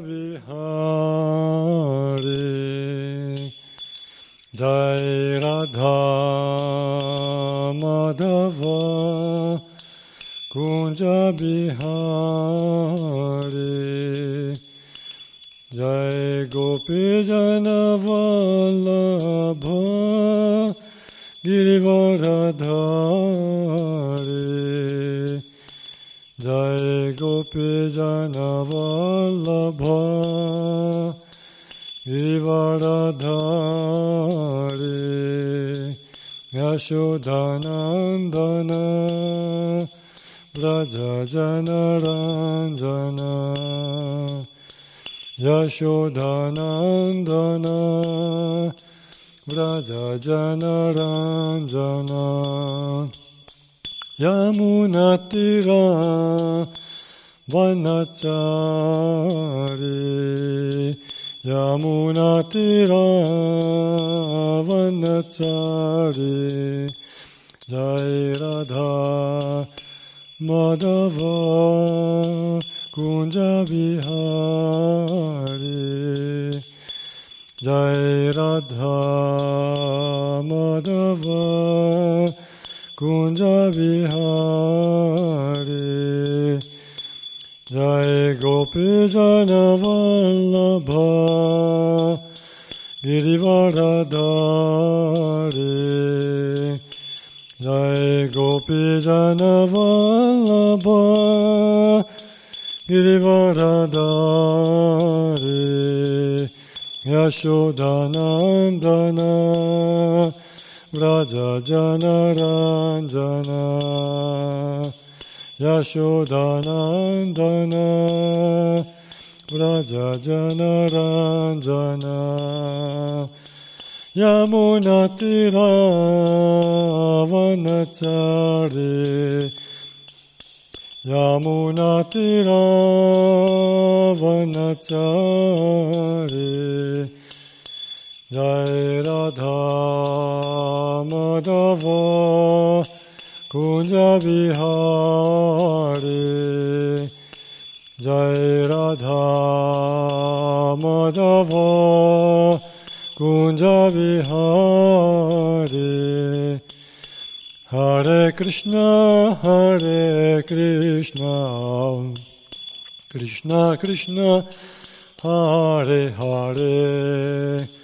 Vihari Jai Radha Madhava Kunja Bihari Jai Gopi Jana Vallabha Gopi Jana Vallabha Girivaradhari Yashodhanandana Braja Janaranjana Yashodhanandana Braja Janaranjana Yamunatira Vanachari Yamunatira Vanachari Jai Radha Madhava Kunja Bihari Jai Radha Madhava Kunja Bihari Jai Gopi Jana Vallabha Girivaradhari Jai Gopi Jana Vallabha Girivaradhari Yashodhanandana Vraja Janaranjana. Yashodhanandana Vraja Janaranjana Yamunatira Vanachari Yamunatira Vanachari Jai Radha Madhava Kunja Bihari Jai Radha Madhava Kunja Bihari Hare Krishna Hare Krishna Krishna Krishna Hare Hare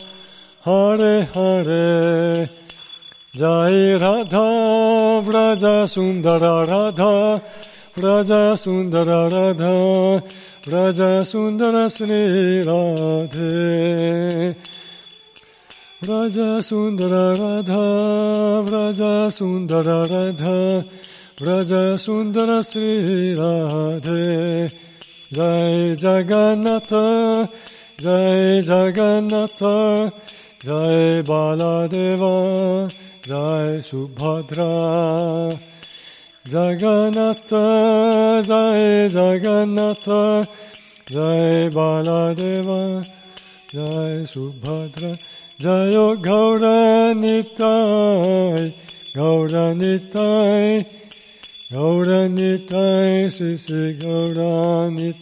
Hare Hare, Jai Radha, Vraja Sundara Radha, Vraja Sundara Radha, Vraja Sundara Sri Radhe, Vraja Sundara Radha, Vraja Sundara Radha, Vraja Sundara Sri Radhe, Jai Jagannatha, Jai Jagannatha, Jai Baladeva, Jai Subhadra, Jagannatha, Jai Jagannatha, Jai Baladeva, Jai Subhadra, Jayo Gauranitai, Gauranitai, Gauranitai, Sisi Gauranitai,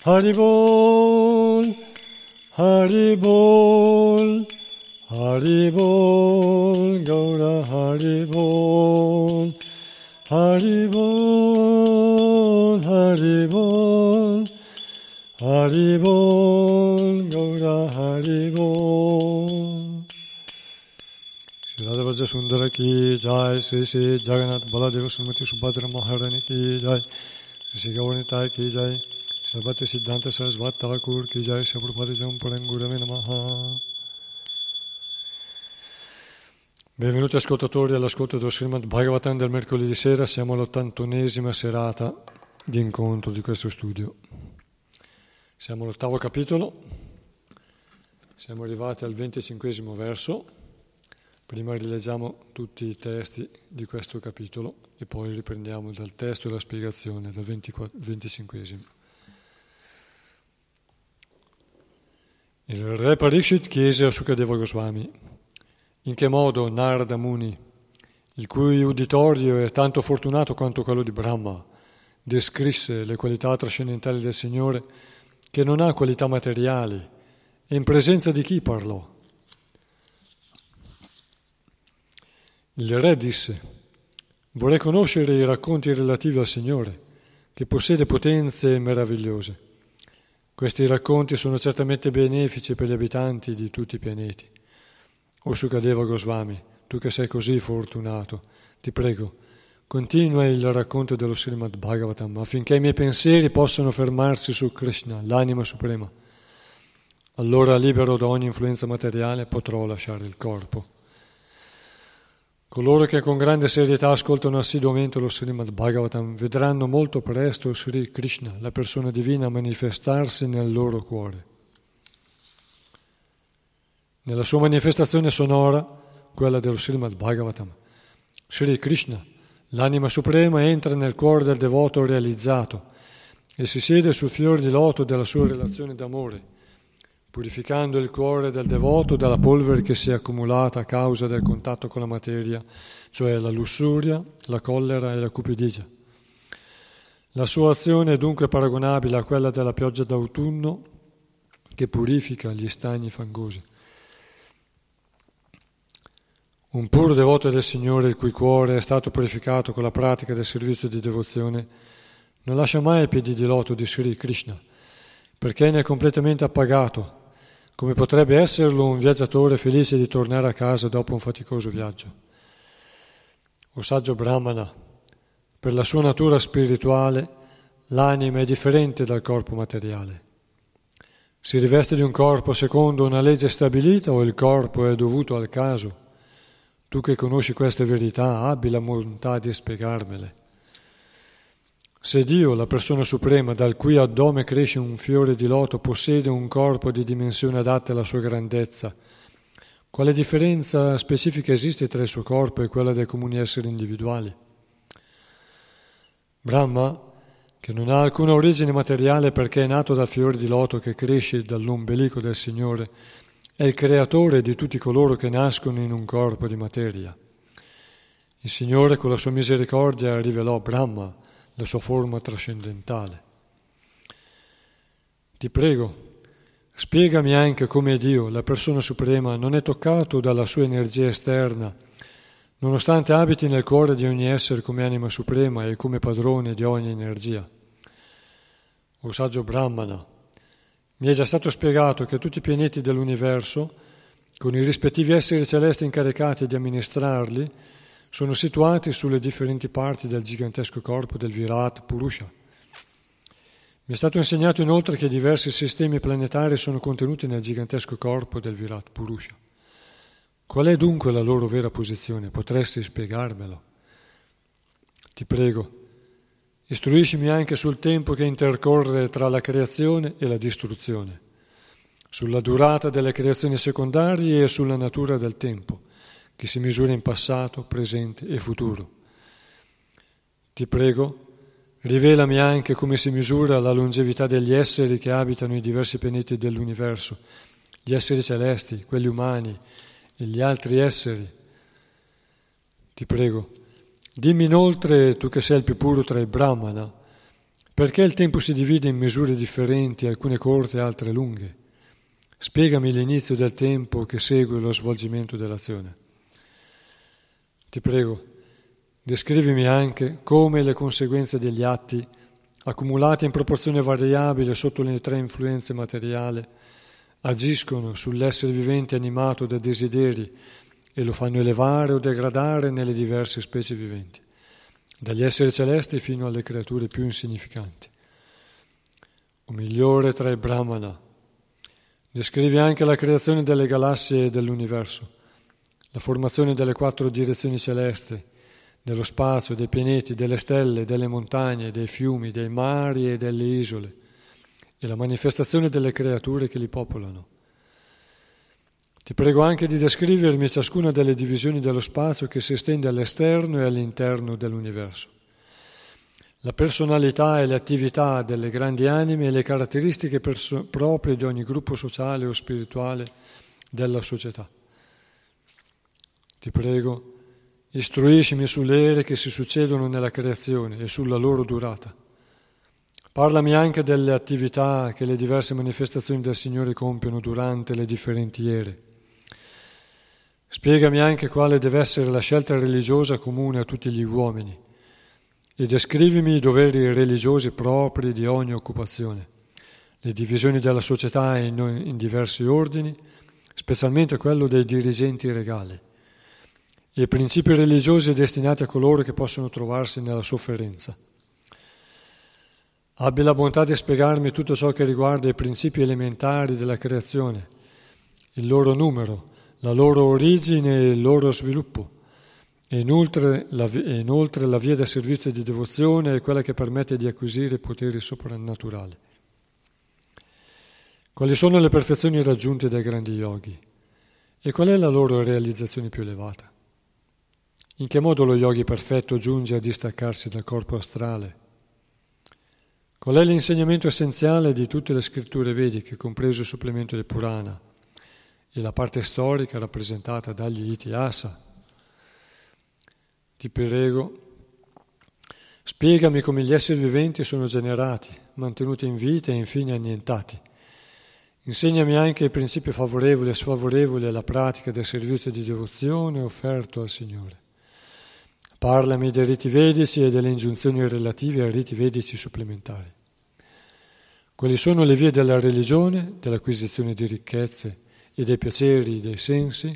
Gauranitai, Gauranitai, Sisi Gauranitai, Jayo Prabhupada, Jayo Prabhupada, Prabhupada, Srila Prabhupada. Pada Jayo Prabhupada. Prabhupada, Srila Prabhupada. Haribol, Haribol, Haribol, Gaura Haribol. Haribol, Haribol. Haribol, Gaura Haribol. Shri Radha Braja Sundara ki jai, Sri Sri Jagannath Baladeva Srimati Subhadra Maharani ki jai, Sri Sri Gauranitai ki jai, Sarvati Siddhanta Sarasvat Thakur ki jai, Prabhupada Jam Parangurame Namaha. Benvenuti ascoltatori all'ascolto dello Srimad Bhagavatam del mercoledì sera, siamo all'ottantunesima serata di incontro di questo studio. Siamo all'ottavo capitolo, siamo arrivati al venticinquesimo verso, prima rileggiamo tutti i testi di questo capitolo e poi riprendiamo dal testo e la spiegazione dal venticinquesimo. Il re Parikshit chiese a Sukadeva Goswami in che modo Narada Muni, il cui uditorio è tanto fortunato quanto quello di Brahma, descrisse le qualità trascendentali del Signore che non ha qualità materiali e in presenza di chi parlò? Il re disse, vorrei conoscere i racconti relativi al Signore, che possiede potenze meravigliose. Questi racconti sono certamente benefici per gli abitanti di tutti i pianeti. O Sukadeva Goswami, tu che sei così fortunato, ti prego, Continua il racconto dello Srimad Bhagavatam affinché i miei pensieri possano fermarsi su Krishna, l'anima suprema. Allora, libero da ogni influenza materiale, potrò lasciare il corpo. Coloro che con grande serietà ascoltano assiduamente lo Srimad Bhagavatam vedranno molto presto Sri Krishna, la persona divina, manifestarsi nel loro cuore. Nella sua manifestazione sonora, quella dello Srimad Bhagavatam, Sri Krishna L'anima suprema entra nel cuore del devoto realizzato e si siede sul fiore di loto della sua relazione d'amore, purificando il cuore del devoto dalla polvere che si è accumulata a causa del contatto con la materia, cioè la lussuria, la collera e la cupidigia. La sua azione è dunque paragonabile a quella della pioggia d'autunno che purifica gli stagni fangosi. Un puro devoto del Signore, il cui cuore è stato purificato con la pratica del servizio di devozione, non lascia mai i piedi di loto di Sri Krishna, perché ne è completamente appagato, come potrebbe esserlo un viaggiatore felice di tornare a casa dopo un faticoso viaggio. O saggio Brahmana, per la sua natura spirituale, l'anima è differente dal corpo materiale. Si riveste di un corpo secondo una legge stabilita o il corpo è dovuto al caso? Tu che conosci queste verità, abbi la volontà di spiegarmele. Se Dio, la persona suprema, dal cui addome cresce un fiore di loto, possiede un corpo di dimensione adatta alla sua grandezza, quale differenza specifica esiste tra il suo corpo e quella dei comuni esseri individuali? Brahma, che non ha alcuna origine materiale perché è nato dal fiore di loto che cresce dall'ombelico del Signore, è il creatore di tutti coloro che nascono in un corpo di materia. Il Signore con la sua misericordia rivelò Brahma, la sua forma trascendentale. Ti prego, Spiegami anche come Dio, la persona suprema, non è toccato dalla sua energia esterna, nonostante abiti nel cuore di ogni essere come anima suprema e come padrone di ogni energia. O saggio Brahmana, mi è già stato spiegato che tutti i pianeti dell'universo, con i rispettivi esseri celesti incaricati di amministrarli, sono situati sulle differenti parti del gigantesco corpo del Virat Purusha. Mi è stato insegnato inoltre che diversi sistemi planetari sono contenuti nel gigantesco corpo del Virat Purusha. Qual è dunque la loro vera posizione? Potresti spiegarmelo? Ti prego, Istruiscimi anche sul tempo che intercorre tra la creazione e la distruzione, sulla durata delle creazioni secondarie e sulla natura del tempo, che si misura in passato, presente e futuro. Ti prego, rivelami anche come si misura la longevità degli esseri che abitano i diversi pianeti dell'universo, gli esseri celesti, quelli umani e gli altri esseri. Ti prego, Dimmi inoltre, tu che sei il più puro tra i brahmana, perché il tempo si divide in misure differenti, alcune corte e altre lunghe? Spiegami l'inizio del tempo che segue lo svolgimento dell'azione. Ti prego, descrivimi anche come le conseguenze degli atti, accumulati in proporzione variabile sotto le tre influenze materiali, agiscono sull'essere vivente animato da desideri e lo fanno elevare o degradare nelle diverse specie viventi, dagli esseri celesti fino alle creature più insignificanti. O migliore tra i Brahmana, descrive anche la creazione delle galassie e dell'universo, la formazione delle quattro direzioni celesti, dello spazio, dei pianeti, delle stelle, delle montagne, dei fiumi, dei mari e delle isole, e la manifestazione delle creature che li popolano ti prego anche di descrivermi ciascuna delle divisioni dello spazio che si estende all'esterno e all'interno dell'universo. La personalità e le attività delle grandi anime e le caratteristiche perso- proprie di ogni gruppo sociale o spirituale della società. Ti prego, istruiscimi sulle ere che si succedono nella creazione e sulla loro durata. Parlami anche delle attività che le diverse manifestazioni del Signore compiono durante le differenti ere. Spiegami anche quale deve essere la scelta religiosa comune a tutti gli uomini e descrivimi i doveri religiosi propri di ogni occupazione, le divisioni della società in, in diversi ordini, specialmente quello dei dirigenti regali, e principi religiosi destinati a coloro che possono trovarsi nella sofferenza. Abbi la bontà di spiegarmi tutto ciò che riguarda i principi elementari della creazione, il loro numero, la loro origine e il loro sviluppo. E inoltre, la, e inoltre la via del servizio di devozione è quella che permette di acquisire poteri soprannaturali. Quali sono le perfezioni raggiunte dai grandi yogi? E qual è la loro realizzazione più elevata? In che modo lo yogi perfetto giunge a distaccarsi dal corpo astrale? Qual è l'insegnamento essenziale di tutte le scritture vediche, compreso il supplemento del Purana? e la parte storica rappresentata dagli Itiasa. Ti prego, spiegami come gli esseri viventi sono generati, mantenuti in vita e infine annientati. Insegnami anche i principi favorevoli e sfavorevoli alla pratica del servizio di devozione offerto al Signore. Parlami dei riti vedici e delle ingiunzioni relative ai riti vedici supplementari. Quali sono le vie della religione, dell'acquisizione di ricchezze, e dei piaceri dei sensi.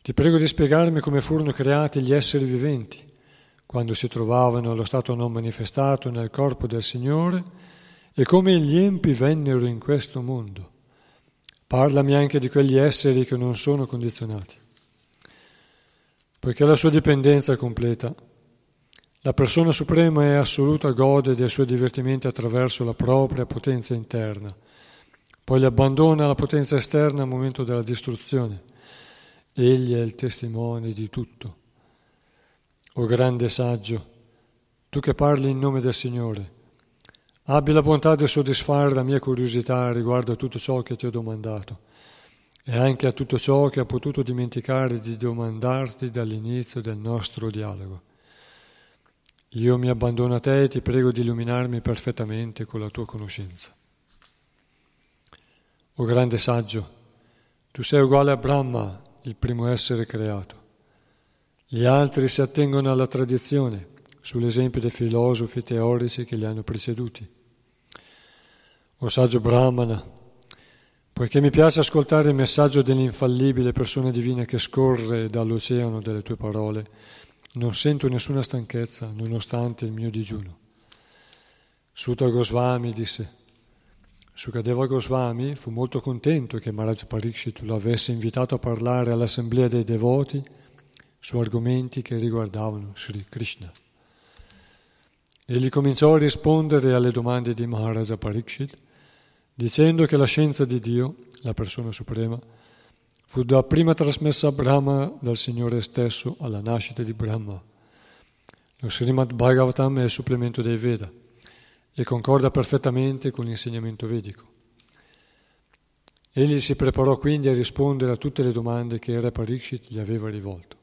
Ti prego di spiegarmi come furono creati gli esseri viventi quando si trovavano allo stato non manifestato nel corpo del Signore e come gli empi vennero in questo mondo. Parlami anche di quegli esseri che non sono condizionati, poiché la sua dipendenza è completa. La persona suprema è assoluta, gode dei suoi divertimenti attraverso la propria potenza interna poi li abbandona alla potenza esterna al momento della distruzione. Egli è il testimone di tutto. O grande saggio, tu che parli in nome del Signore, abbi la bontà di soddisfare la mia curiosità riguardo a tutto ciò che ti ho domandato e anche a tutto ciò che ho potuto dimenticare di domandarti dall'inizio del nostro dialogo. Io mi abbandono a te e ti prego di illuminarmi perfettamente con la tua conoscenza. o grande saggio, tu sei uguale a Brahma, il primo essere creato. Gli altri si attengono alla tradizione, sull'esempio dei filosofi teorici che li hanno preceduti. O saggio Brahmana, poiché mi piace ascoltare il messaggio dell'infallibile persona divina che scorre dall'oceano delle tue parole, non sento nessuna stanchezza nonostante il mio digiuno. Sutta Goswami disse, Sukadeva Goswami fu molto contento che Maharaj Parikshit lo avesse invitato a parlare all'assemblea dei devoti su argomenti che riguardavano Sri Krishna. Egli cominciò a rispondere alle domande di Maharaja Parikshit dicendo che la scienza di Dio, la persona suprema, fu dapprima trasmessa a Brahma dal Signore stesso alla nascita di Brahma. Lo Srimad Bhagavatam è il supplemento dei Veda e concorda perfettamente con l'insegnamento vedico. Egli si preparò quindi a rispondere a tutte le domande che il re Parikshit gli aveva rivolto.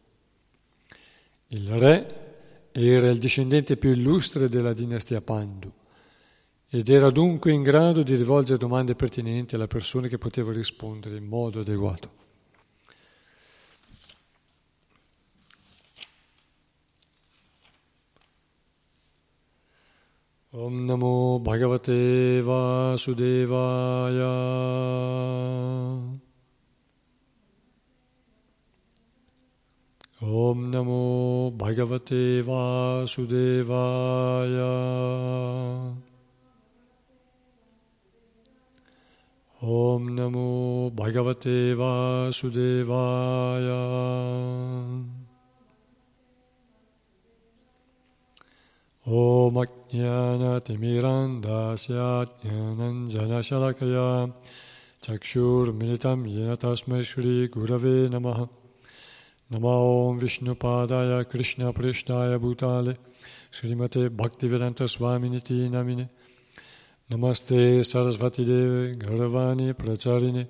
Il re era il discendente più illustre della dinastia Pandu ed era dunque in grado di rivolgere domande pertinenti alla persona che poteva rispondere in modo adeguato. ॐ नमो भगवते वासुदेवाय ॐ नमो भगवते वासुदेवाय ॐ नमो भगवते वासुदेवाय ॐ अज्ञानतिमिरान्दास्य ज्ञानञ्जनशलकया चक्षुर्मिलितं येन तस्मै श्रीगुरवे नमः नमो ॐ विष्णुपादाय कृष्णपृष्ठाय भूताले श्रीमते भक्तिवेदान्तस्वामिनिति नमिने Namaste Sarasvati Devi Garavani, Pracharini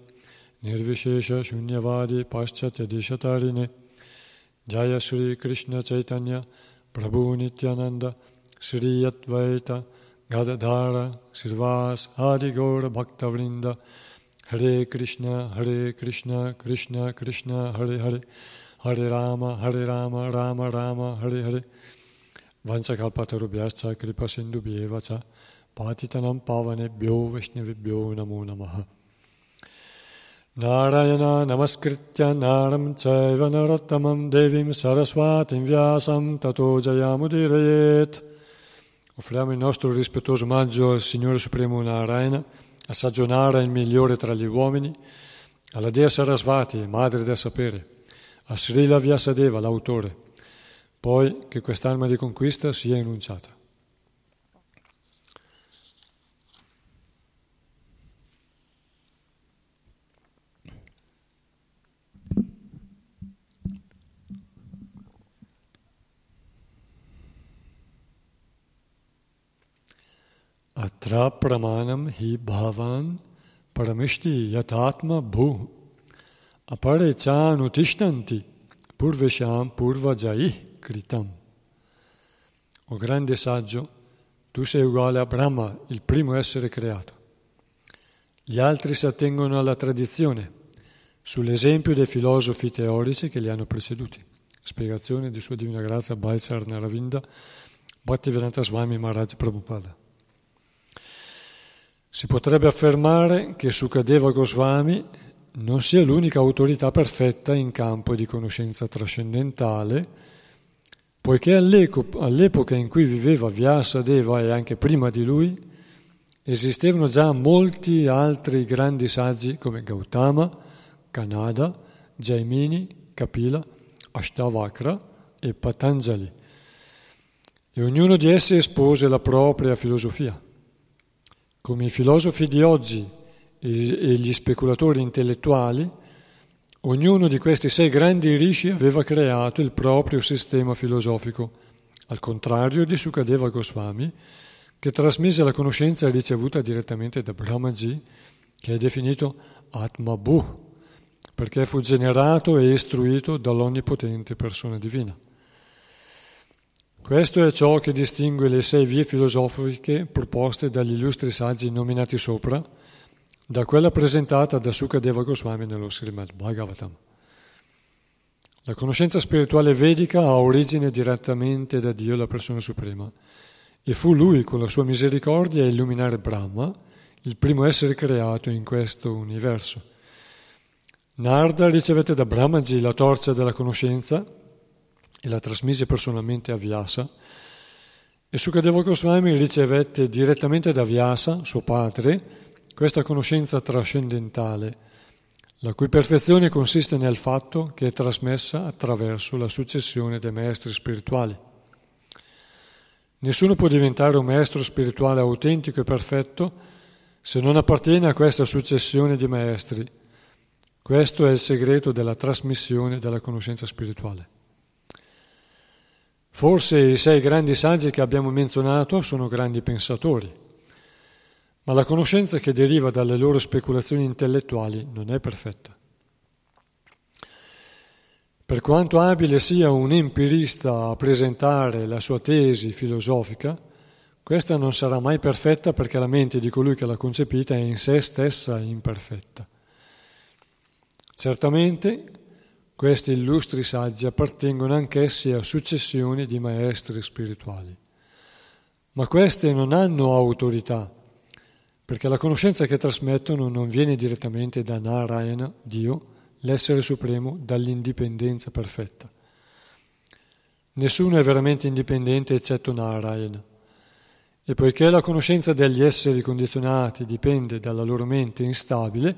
Nirvishesha Shunyavadi Paschatya Dishatarini Jaya Sri Krishna Chaitanya Prabhu Nityananda Sri Yatvaita, Gadadhara Srivas Hari Gaura Bhaktavrinda Hare Krishna Hare Krishna Krishna Krishna Hare Hare. Hare Rama Hare Rama Rama Rama Hare Hare. Vancha Kalpatarubhyascha Kripa Sindubhyeva Cha Patitanam Pavanebhyo Vaishnavibhyo Namo Namaha. Narayana Namaskritya Naram Chaiva Narottamam Devim Saraswatim Vyasam Tato Jayamudirayet Offriamo il nostro rispettoso omaggio al Signore Supremo Narayana, a Saggio Nara, il migliore tra gli uomini, alla Dea Sarasvati, madre del sapere, a Srila Vyasadeva, l'autore, poi che quest'alma di conquista sia enunciata. Atra pramanam hi bhavan paramishti yatatma bhu aparechanutishtanti purvesham purvajai kritam. O grande saggio, tu sei uguale a Brahma, il primo essere creato. Gli altri si attengono alla tradizione, sull'esempio dei filosofi teorici che li hanno preceduti. Spiegazione di Sua Divina Grazia Bhaisar Naravinda, Bhaktivedanta Swami Maharaj Prabhupada. Si potrebbe affermare che Sukadeva Goswami non sia l'unica autorità perfetta in campo di conoscenza trascendentale, poiché all'epoca in cui viveva Vyasadeva e anche prima di lui esistevano già molti altri grandi saggi come Gautama, Kanada, Jaimini, Kapila, Ashtavakra e Patanjali. E ognuno di essi espose la propria filosofia. Come i filosofi di oggi e gli speculatori intellettuali, ognuno di questi sei grandi rishi aveva creato il proprio sistema filosofico, al contrario di Sukadeva Goswami, che trasmise la conoscenza ricevuta direttamente da Brahmaji, che è definito Atmabhu, perché fu generato e istruito dall'onnipotente persona divina. Questo è ciò che distingue le sei vie filosofiche proposte dagli illustri saggi nominati sopra da quella presentata da Sukadeva Goswami nello Srimad Bhagavatam. La conoscenza spirituale vedica ha origine direttamente da Dio, la persona suprema, e fu lui, con la sua misericordia, a illuminare Brahma, il primo essere creato in questo universo. Narda ricevette da Brahmaji la torcia della conoscenza e la trasmise personalmente a Vyasa, e Sukadeva Goswami ricevette direttamente da Vyasa, suo padre, questa conoscenza trascendentale, la cui perfezione consiste nel fatto che è trasmessa attraverso la successione dei maestri spirituali. Nessuno può diventare un maestro spirituale autentico e perfetto se non appartiene a questa successione di maestri. Questo è il segreto della trasmissione della conoscenza spirituale. Forse i sei grandi saggi che abbiamo menzionato sono grandi pensatori ma la conoscenza che deriva dalle loro speculazioni intellettuali non è perfetta. Per quanto abile sia un empirista a presentare la sua tesi filosofica, questa non sarà mai perfetta perché la mente di colui che l'ha concepita è in sé stessa imperfetta. Certamente questi illustri saggi appartengono anch'essi a successioni di maestri spirituali, ma queste non hanno autorità perché la conoscenza che trasmettono non viene direttamente da Narayana, Dio, l'essere supremo, dall'indipendenza perfetta. Nessuno è veramente indipendente eccetto Narayana. E poiché la conoscenza degli esseri condizionati dipende dalla loro mente instabile,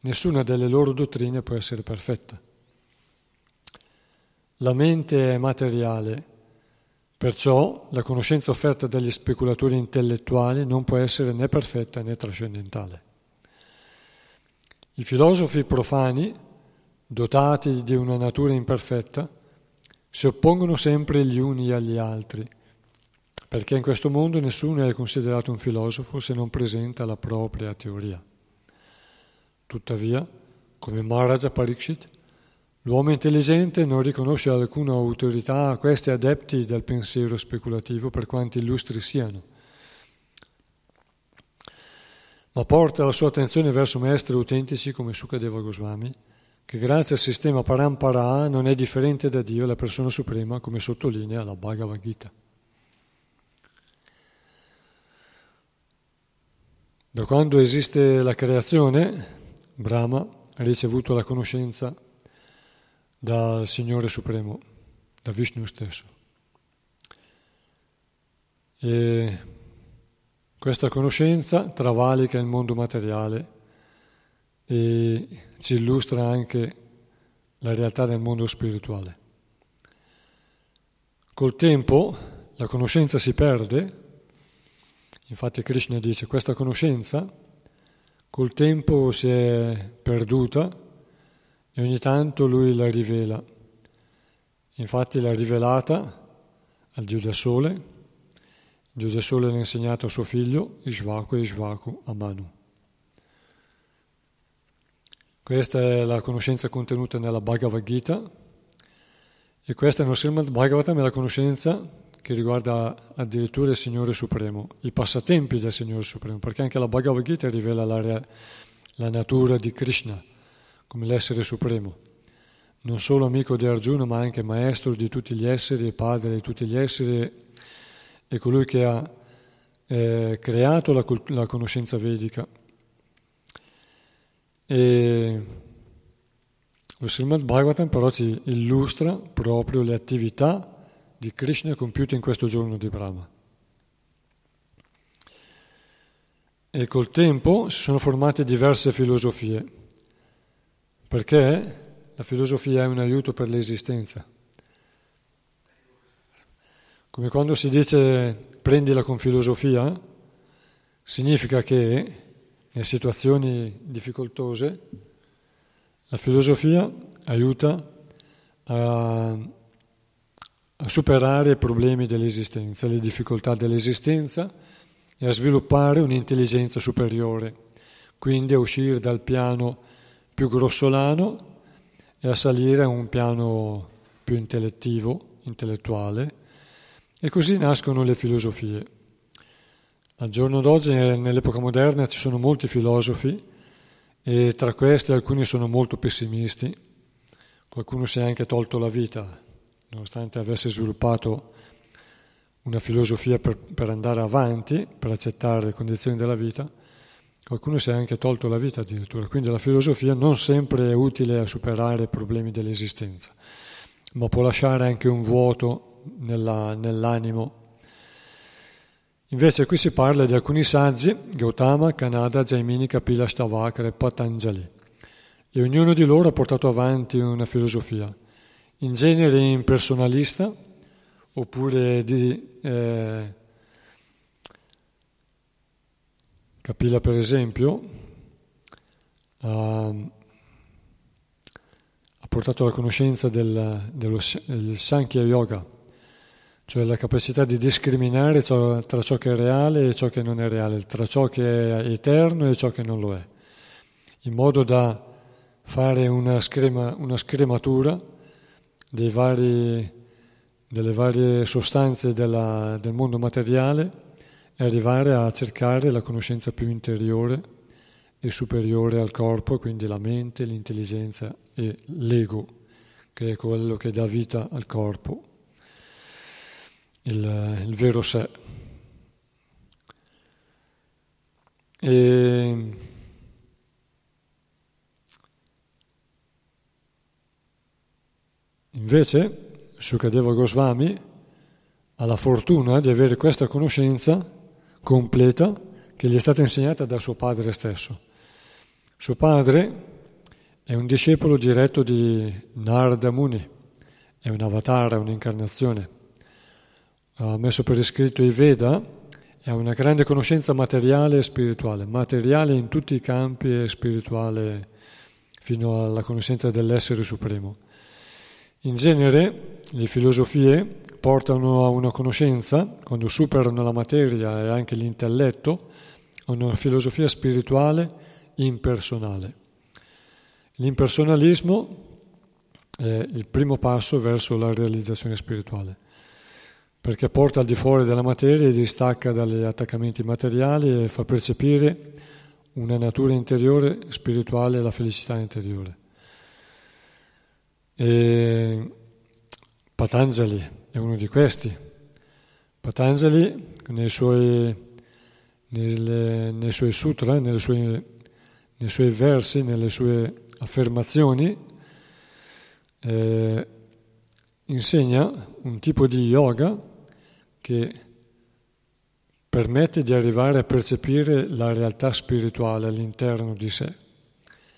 nessuna delle loro dottrine può essere perfetta. La mente è materiale Perciò la conoscenza offerta dagli speculatori intellettuali non può essere né perfetta né trascendentale. I filosofi profani, dotati di una natura imperfetta, si oppongono sempre gli uni agli altri, perché in questo mondo nessuno è considerato un filosofo se non presenta la propria teoria. Tuttavia, come Maharaja Pariksit, L'uomo intelligente non riconosce alcuna autorità a questi adepti del pensiero speculativo, per quanti illustri siano, ma porta la sua attenzione verso maestri autentici come Sukadeva Goswami, che grazie al sistema Parampara non è differente da Dio, la persona suprema, come sottolinea la Bhagavad Gita. Da quando esiste la creazione, Brahma ha ricevuto la conoscenza dal Signore Supremo, da Vishnu stesso. E questa conoscenza travalica il mondo materiale e ci illustra anche la realtà del mondo spirituale. Col tempo la conoscenza si perde, infatti Krishna dice questa conoscenza col tempo si è perduta e ogni tanto lui la rivela. Infatti l'ha rivelata al Dio del Sole, il Dio del Sole l'ha insegnato a suo figlio Ishvaku e Ishvaku a Manu. Questa è la conoscenza contenuta nella Bhagavad Gita e questa nel Srimad Bhagavatam è la conoscenza che riguarda addirittura il Signore Supremo, i passatempi del Signore Supremo, perché anche la Bhagavad Gita rivela la, la natura di Krishna come l'essere supremo, non solo amico di Arjuna, ma anche maestro di tutti gli esseri e padre di tutti gli esseri e colui che ha eh, creato la, la, conoscenza vedica. E lo Srimad Bhagavatam però ci illustra proprio le attività di Krishna compiute in questo giorno di Brahma. E col tempo si sono formate diverse filosofie perché la filosofia è un aiuto per l'esistenza. Come quando si dice prendila con filosofia, significa che in situazioni difficoltose la filosofia aiuta a, a superare i problemi dell'esistenza, le difficoltà dell'esistenza e a sviluppare un'intelligenza superiore, quindi a uscire dal piano più grossolano e a salire a un piano più intellettivo, intellettuale, e così nascono le filosofie. Al giorno d'oggi, nell'epoca moderna, ci sono molti filosofi e tra questi alcuni sono molto pessimisti. Qualcuno si è anche tolto la vita, nonostante avesse sviluppato una filosofia per, per andare avanti, per accettare le condizioni della vita. Qualcuno si è anche tolto la vita addirittura, quindi la filosofia non sempre è utile a superare problemi dell'esistenza, ma può lasciare anche un vuoto nella, nell'animo. Invece qui si parla di alcuni saggi, Gautama, Kanada, Jaimini, Kapila, Stavakara e Patanjali, e ognuno di loro ha portato avanti una filosofia, in genere impersonalista, oppure di... Eh, Kapila per esempio ha, ha portato alla conoscenza del, dello, del Sankhya Yoga, cioè la capacità di discriminare tra ciò che è reale e ciò che non è reale, tra ciò che è eterno e ciò che non lo è, in modo da fare una, screma, una scrematura vari, delle varie sostanze della, del mondo materiale e arrivare a cercare la conoscenza più interiore e superiore al corpo, quindi la mente, l'intelligenza e l'ego, che è quello che dà vita al corpo il, il vero sé. E invece Sukadeva Goswami ha la fortuna di avere questa conoscenza completa che gli è stata insegnata da suo padre stesso. Suo padre è un discepolo diretto di Narada Muni, è un avatar, un'incarnazione ha messo per iscritto i Veda e ha una grande conoscenza materiale e spirituale, materiale in tutti i campi e spirituale fino alla conoscenza dell'essere supremo. In genere le filosofie portano a una conoscenza, quando superano la materia e anche l'intelletto, a una filosofia spirituale impersonale. L'impersonalismo è il primo passo verso la realizzazione spirituale perché porta al di fuori della materia e distacca dagli attaccamenti materiali e fa percepire una natura interiore spirituale e la felicità interiore. E Patanjali è uno di questi. Patanjali nei suoi, nelle, nei suoi sutra, sue, nei suoi versi, nelle sue affermazioni, eh, insegna un tipo di yoga che permette di arrivare a percepire la realtà spirituale all'interno di sé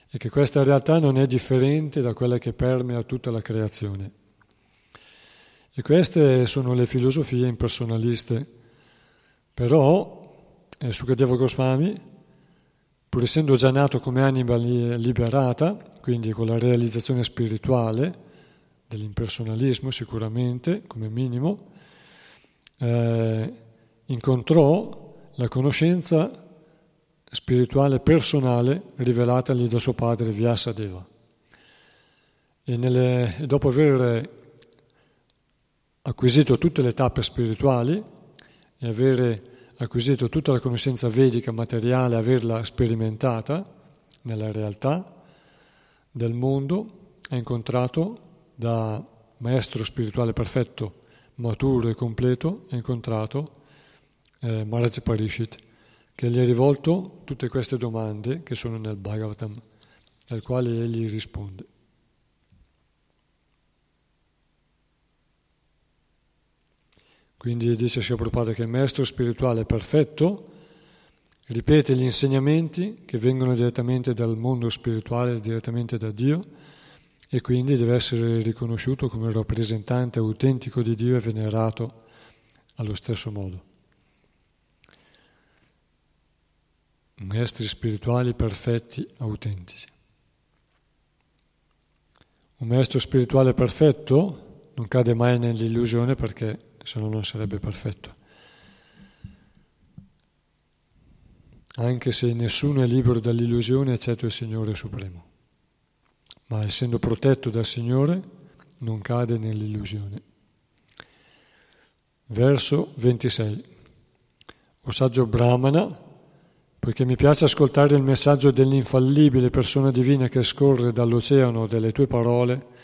e che questa realtà non è differente da quella che permea tutta la creazione. E queste sono le filosofie impersonaliste. Però eh, Sukadeva Goswami, pur essendo già nato come anima liberata, quindi con la realizzazione spirituale dell'impersonalismo sicuramente, come minimo, eh, incontrò la conoscenza spirituale personale rivelatagli da suo padre Vyasadeva. E, nelle, e dopo aver acquisito tutte le tappe spirituali e aver acquisito tutta la conoscenza vedica materiale, averla sperimentata nella realtà del mondo, ha incontrato da maestro spirituale perfetto maturo e completo, ha incontrato eh, Maharaj Parishit, che gli ha rivolto tutte queste domande che sono nel Bhagavatam, al quale egli risponde. Quindi dice Sia Prabhupada che il maestro spirituale perfetto ripete gli insegnamenti che vengono direttamente dal mondo spirituale, direttamente da Dio, e quindi deve essere riconosciuto come rappresentante autentico di Dio e venerato allo stesso modo. Maestri spirituali perfetti, autentici. Un maestro spirituale perfetto non cade mai nell'illusione perché se no non sarebbe perfetto. Anche se nessuno è libero dall'illusione eccetto il Signore Supremo ma essendo protetto dal Signore non cade nell'illusione. Verso 26. o saggio brahmana, poiché mi piace ascoltare il messaggio dell'infallibile persona divina che scorre dall'oceano delle tue parole,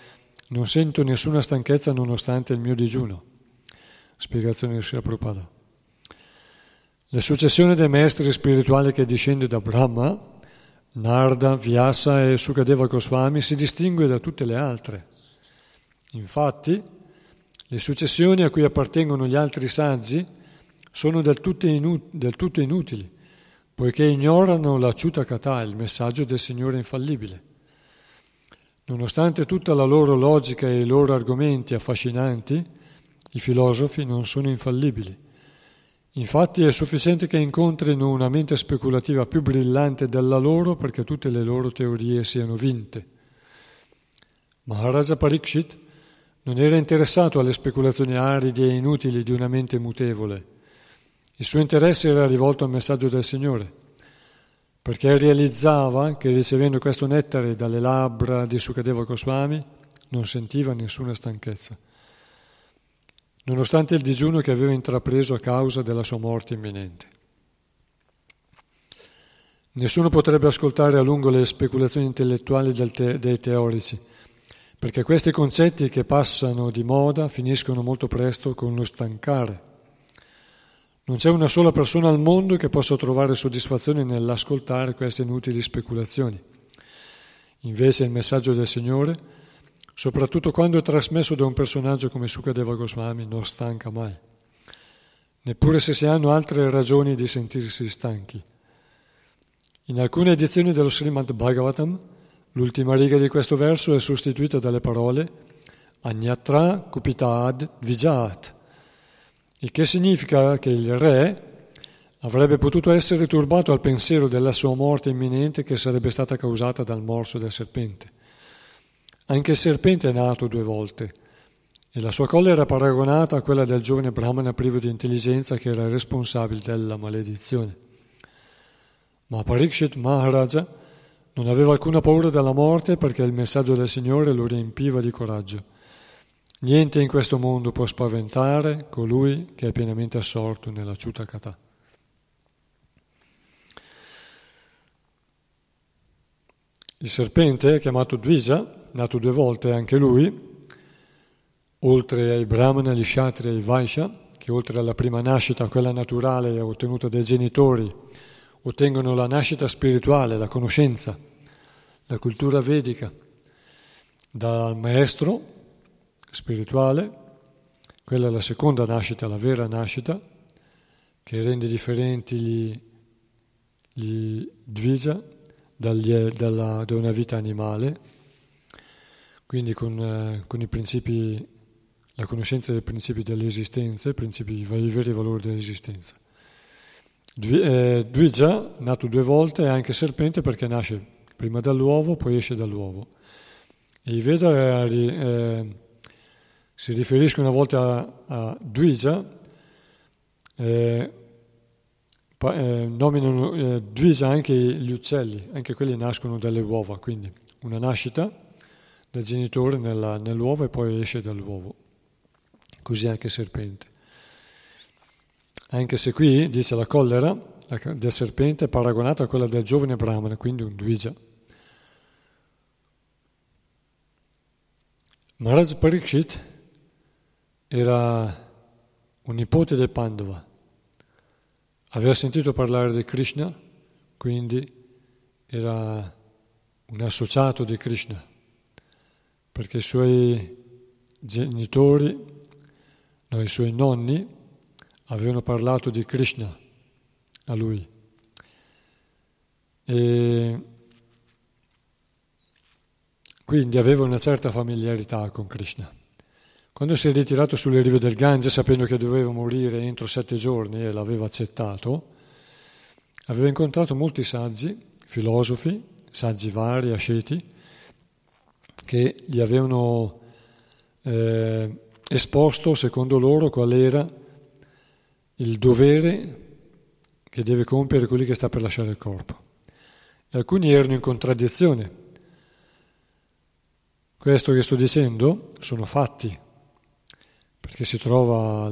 non sento nessuna stanchezza nonostante il mio digiuno. Spiegazione di Sri Prabhupada. La successione dei maestri spirituali che discende da Brahma, Narda, Vyasa e Sukadeva Goswami si distingue da tutte le altre. Infatti, le successioni a cui appartengono gli altri saggi sono del tutto, inut- del tutto inutili, poiché ignorano la Chutakata, il messaggio del Signore infallibile. Nonostante tutta la loro logica e i loro argomenti affascinanti, i filosofi non sono infallibili. Infatti è sufficiente che incontrino una mente speculativa più brillante della loro perché tutte le loro teorie siano vinte. Maharaja Parikshit non era interessato alle speculazioni aride e inutili di una mente mutevole. Il suo interesse era rivolto al messaggio del Signore, perché realizzava che ricevendo questo nettare dalle labbra di Sukadeva Goswami non sentiva nessuna stanchezza, nonostante il digiuno che aveva intrapreso a causa della sua morte imminente. Nessuno potrebbe ascoltare a lungo le speculazioni intellettuali te- dei teorici, perché questi concetti che passano di moda finiscono molto presto con lo stancare. Non c'è una sola persona al mondo che possa trovare soddisfazione nell'ascoltare queste inutili speculazioni. Invece il messaggio del Signore, soprattutto quando è trasmesso da un personaggio come Sukadeva Goswami, non stanca mai, neppure se si hanno altre ragioni di sentirsi stanchi. In alcune edizioni dello Srimad Bhagavatam L'ultima riga di questo verso è sostituita dalle parole Agnatra Kupitad Vijat, il che significa che il re avrebbe potuto essere turbato al pensiero della sua morte imminente che sarebbe stata causata dal morso del serpente. Anche il serpente è nato due volte e la sua colla era paragonata a quella del giovane brahmana privo di intelligenza che era responsabile della maledizione. Ma Parikshit Maharaja non aveva alcuna paura della morte perché il messaggio del Signore lo riempiva di coraggio. Niente in questo mondo può spaventare colui che è pienamente assorto nella Chutakata. Il serpente, chiamato Dvisa, nato due volte anche lui, oltre ai Brahmana, agli Kshatri e ai Vaishya, che oltre alla prima nascita, quella naturale ottenuta dai genitori, ottengono la nascita spirituale, la conoscenza, la cultura vedica, dal maestro spirituale, quella è la seconda nascita, la vera nascita, che rende differenti gli, gli dvija da una vita animale, quindi con, eh, con, i principi, la conoscenza dei principi dell'esistenza, i principi, i veri valori dell'esistenza. Eh, Dvija, nato due volte, è anche serpente perché nasce prima dall'uovo, poi esce dall'uovo. I Veda eh, eh, si riferiscono a volte a, a Dvija, eh, eh, nominano eh, Dvija anche gli uccelli, anche quelli nascono dalle uova, quindi una nascita del genitore nella, nell'uovo e poi esce dall'uovo. Così anche il serpente. Anche se qui dice la collera del serpente è paragonata a quella del giovane Brahmana, quindi un Dvija. Maharaj Parikshit era un nipote del Pandava, aveva sentito parlare di Krishna, quindi era un associato di Krishna, perché i suoi genitori, no, i suoi nonni, avevano parlato di Krishna a lui. E quindi aveva una certa familiarità con Krishna. Quando si è ritirato sulle rive del Gange, sapendo che doveva morire entro sette giorni e l'aveva accettato, aveva incontrato molti saggi, filosofi, saggi vari, asceti, che gli avevano eh, esposto, secondo loro, qual era il dovere che deve compiere colui che sta per lasciare il corpo. E alcuni erano in contraddizione. Questo che sto dicendo sono fatti, perché si trova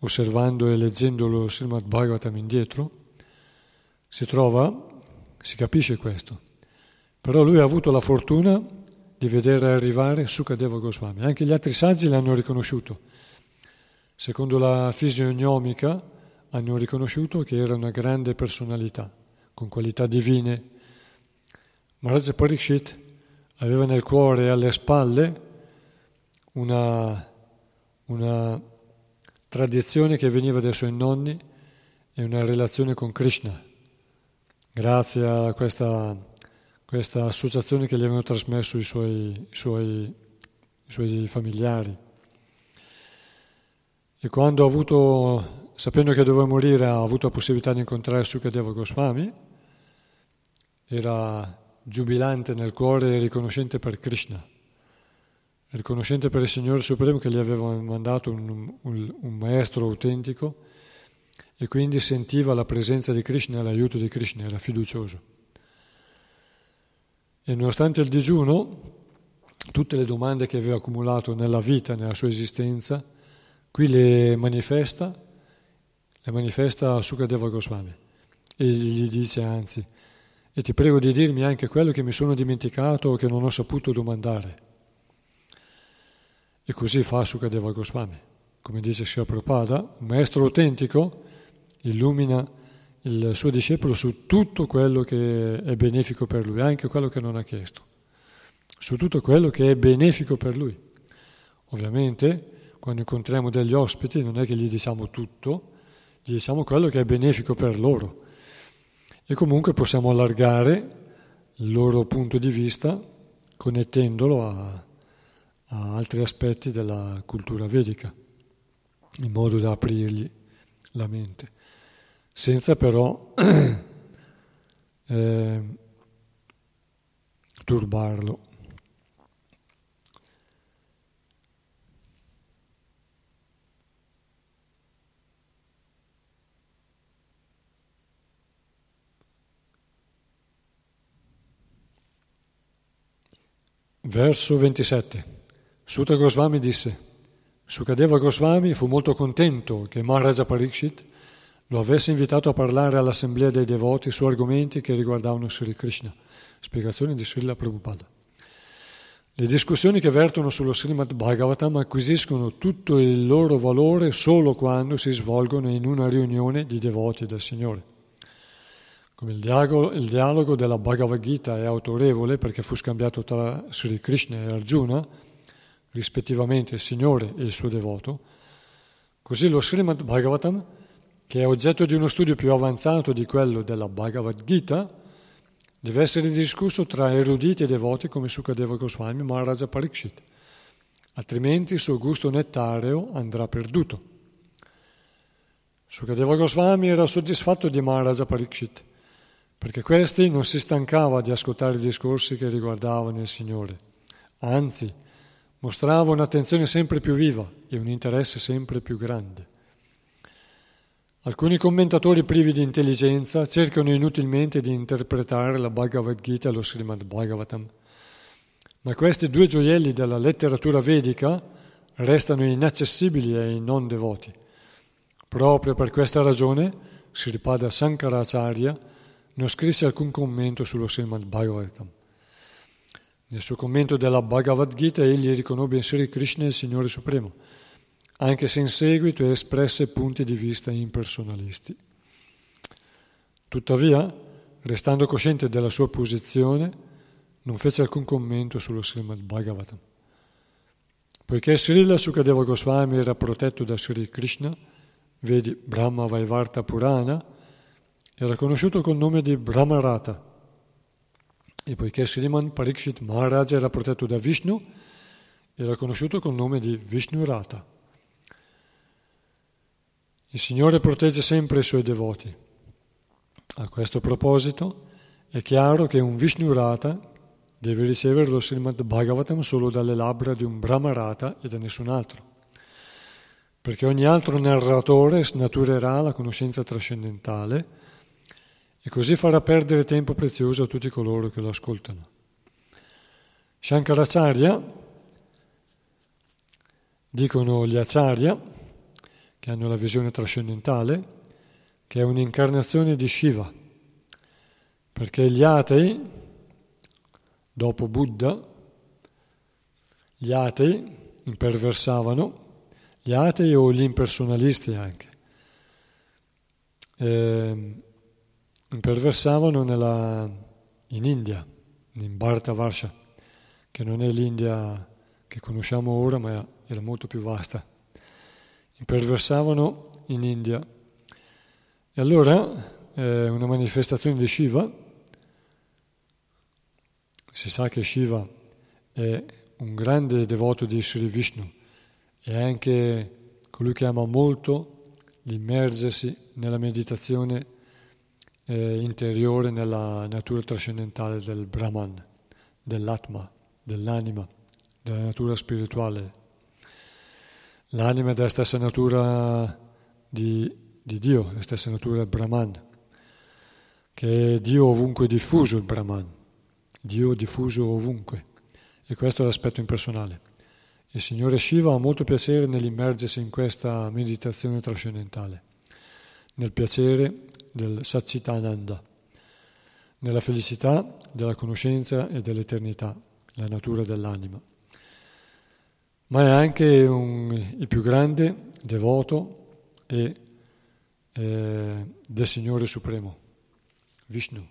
osservando e leggendo lo Srimad Bhagavatam indietro, si trova, si capisce questo. Però lui ha avuto la fortuna di vedere arrivare Sukadeva Goswami. Anche gli altri saggi l'hanno riconosciuto. Secondo la fisionomica hanno riconosciuto che era una grande personalità, con qualità divine. Maharaj Parikshit aveva nel cuore e alle spalle una, una tradizione che veniva dai suoi nonni e una relazione con Krishna, grazie a questa, questa associazione che gli avevano trasmesso i suoi, i suoi, i suoi familiari. E quando ha avuto, sapendo che doveva morire, ha avuto la possibilità di incontrare Sukadeva Goswami, era giubilante nel cuore e riconoscente per Krishna riconoscente per il Signore Supremo che gli aveva mandato un, un, un, maestro autentico e quindi sentiva la presenza di Krishna e l'aiuto di Krishna, era fiducioso. E nonostante il digiuno, tutte le domande che aveva accumulato nella vita, nella sua esistenza, qui le manifesta, le manifesta a Sukadeva Goswami e gli dice anzi, e ti prego di dirmi anche quello che mi sono dimenticato o che non ho saputo domandare. E così fa Sukadeva Goswami. Come dice Sri Prabhupada, un maestro autentico illumina il suo discepolo su tutto quello che è benefico per lui, anche quello che non ha chiesto, su tutto quello che è benefico per lui. Ovviamente, quando incontriamo degli ospiti, non è che gli diciamo tutto, gli diciamo quello che è benefico per loro. E comunque possiamo allargare il loro punto di vista connettendolo a, a altri aspetti della cultura vedica, in modo da aprirgli la mente, senza però eh, turbarlo. Verso 27. Sutta Goswami disse, Sukadeva Goswami fu molto contento che Maharaja Parikshit lo avesse invitato a parlare all'assemblea dei devoti su argomenti che riguardavano Sri Krishna. Spiegazione di Srila Prabhupada. Le discussioni che vertono sullo Srimad Bhagavatam acquisiscono tutto il loro valore solo quando si svolgono in una riunione di devoti del Signore. Come il dialogo, il dialogo della Bhagavad Gita è autorevole perché fu scambiato tra Sri Krishna e Arjuna, rispettivamente il Signore e il suo devoto, così lo Srimad Bhagavatam, che è oggetto di uno studio più avanzato di quello della Bhagavad Gita, deve essere discusso tra eruditi e devoti come Sukadeva Goswami e Maharaja Parikshit, altrimenti il suo gusto nettareo andrà perduto. Sukadeva Goswami era soddisfatto di Maharaja Parikshit, perché questi non si stancava di ascoltare i discorsi che riguardavano il Signore, anzi, mostrava un'attenzione sempre più viva e un interesse sempre più grande. Alcuni commentatori privi di intelligenza cercano inutilmente di interpretare la Bhagavad Gita e lo Srimad Bhagavatam, ma questi due gioielli della letteratura vedica restano inaccessibili ai non devoti. Proprio per questa ragione Sripada Sankaracharya non scrisse alcun commento sullo Srimad Bhagavatam. Nel suo commento della Bhagavad Gita egli riconobbe in Sri Krishna il Signore Supremo, anche se in seguito espresse punti di vista impersonalisti. Tuttavia, restando cosciente della sua posizione, non fece alcun commento sullo Srimad Bhagavatam. Poiché Srila Sukadeva Goswami era protetto da Sri Krishna, vedi Brahma Vaivarta Purana, era conosciuto col nome di Brahmarata e poiché Sriman Parikshit Maharaj era protetto da Vishnu, era conosciuto col nome di Vishnurata. Il Signore protegge sempre i suoi devoti. A questo proposito è chiaro che un Vishnurata deve ricevere lo Srimad Bhagavatam solo dalle labbra di un Brahmarata e da nessun altro, perché ogni altro narratore snaturerà la conoscenza trascendentale e così farà perdere tempo prezioso a tutti coloro che lo ascoltano. Shankaracharya, dicono gli acharya, che hanno la visione trascendentale, che è un'incarnazione di Shiva, perché gli atei, dopo Buddha, gli atei imperversavano, gli atei o gli impersonalisti anche, eh, imperversavano nella, in India, in Bharatavarsha, che non è l'India che conosciamo ora, ma era molto più vasta. Imperversavano in India. E allora eh, una manifestazione di Shiva, si sa che Shiva è un grande devoto di Sri Vishnu, è anche colui che ama molto l'immergersi nella meditazione eh, interiore, nella natura trascendentale del Brahman, dell'Atma, dell'anima, della natura spirituale. L'anima è della stessa natura di, di Dio, la stessa natura del Brahman, che è Dio ovunque diffuso il Brahman, Dio diffuso ovunque. E questo è l'aspetto impersonale. Il Signore Shiva ha molto piacere nell'immergersi in questa meditazione trascendentale, nel piacere del Satchitananda, nella felicità della conoscenza e dell'eternità, la natura dell'anima. Ma è anche un, il più grande devoto e, eh, del Signore Supremo, Vishnu.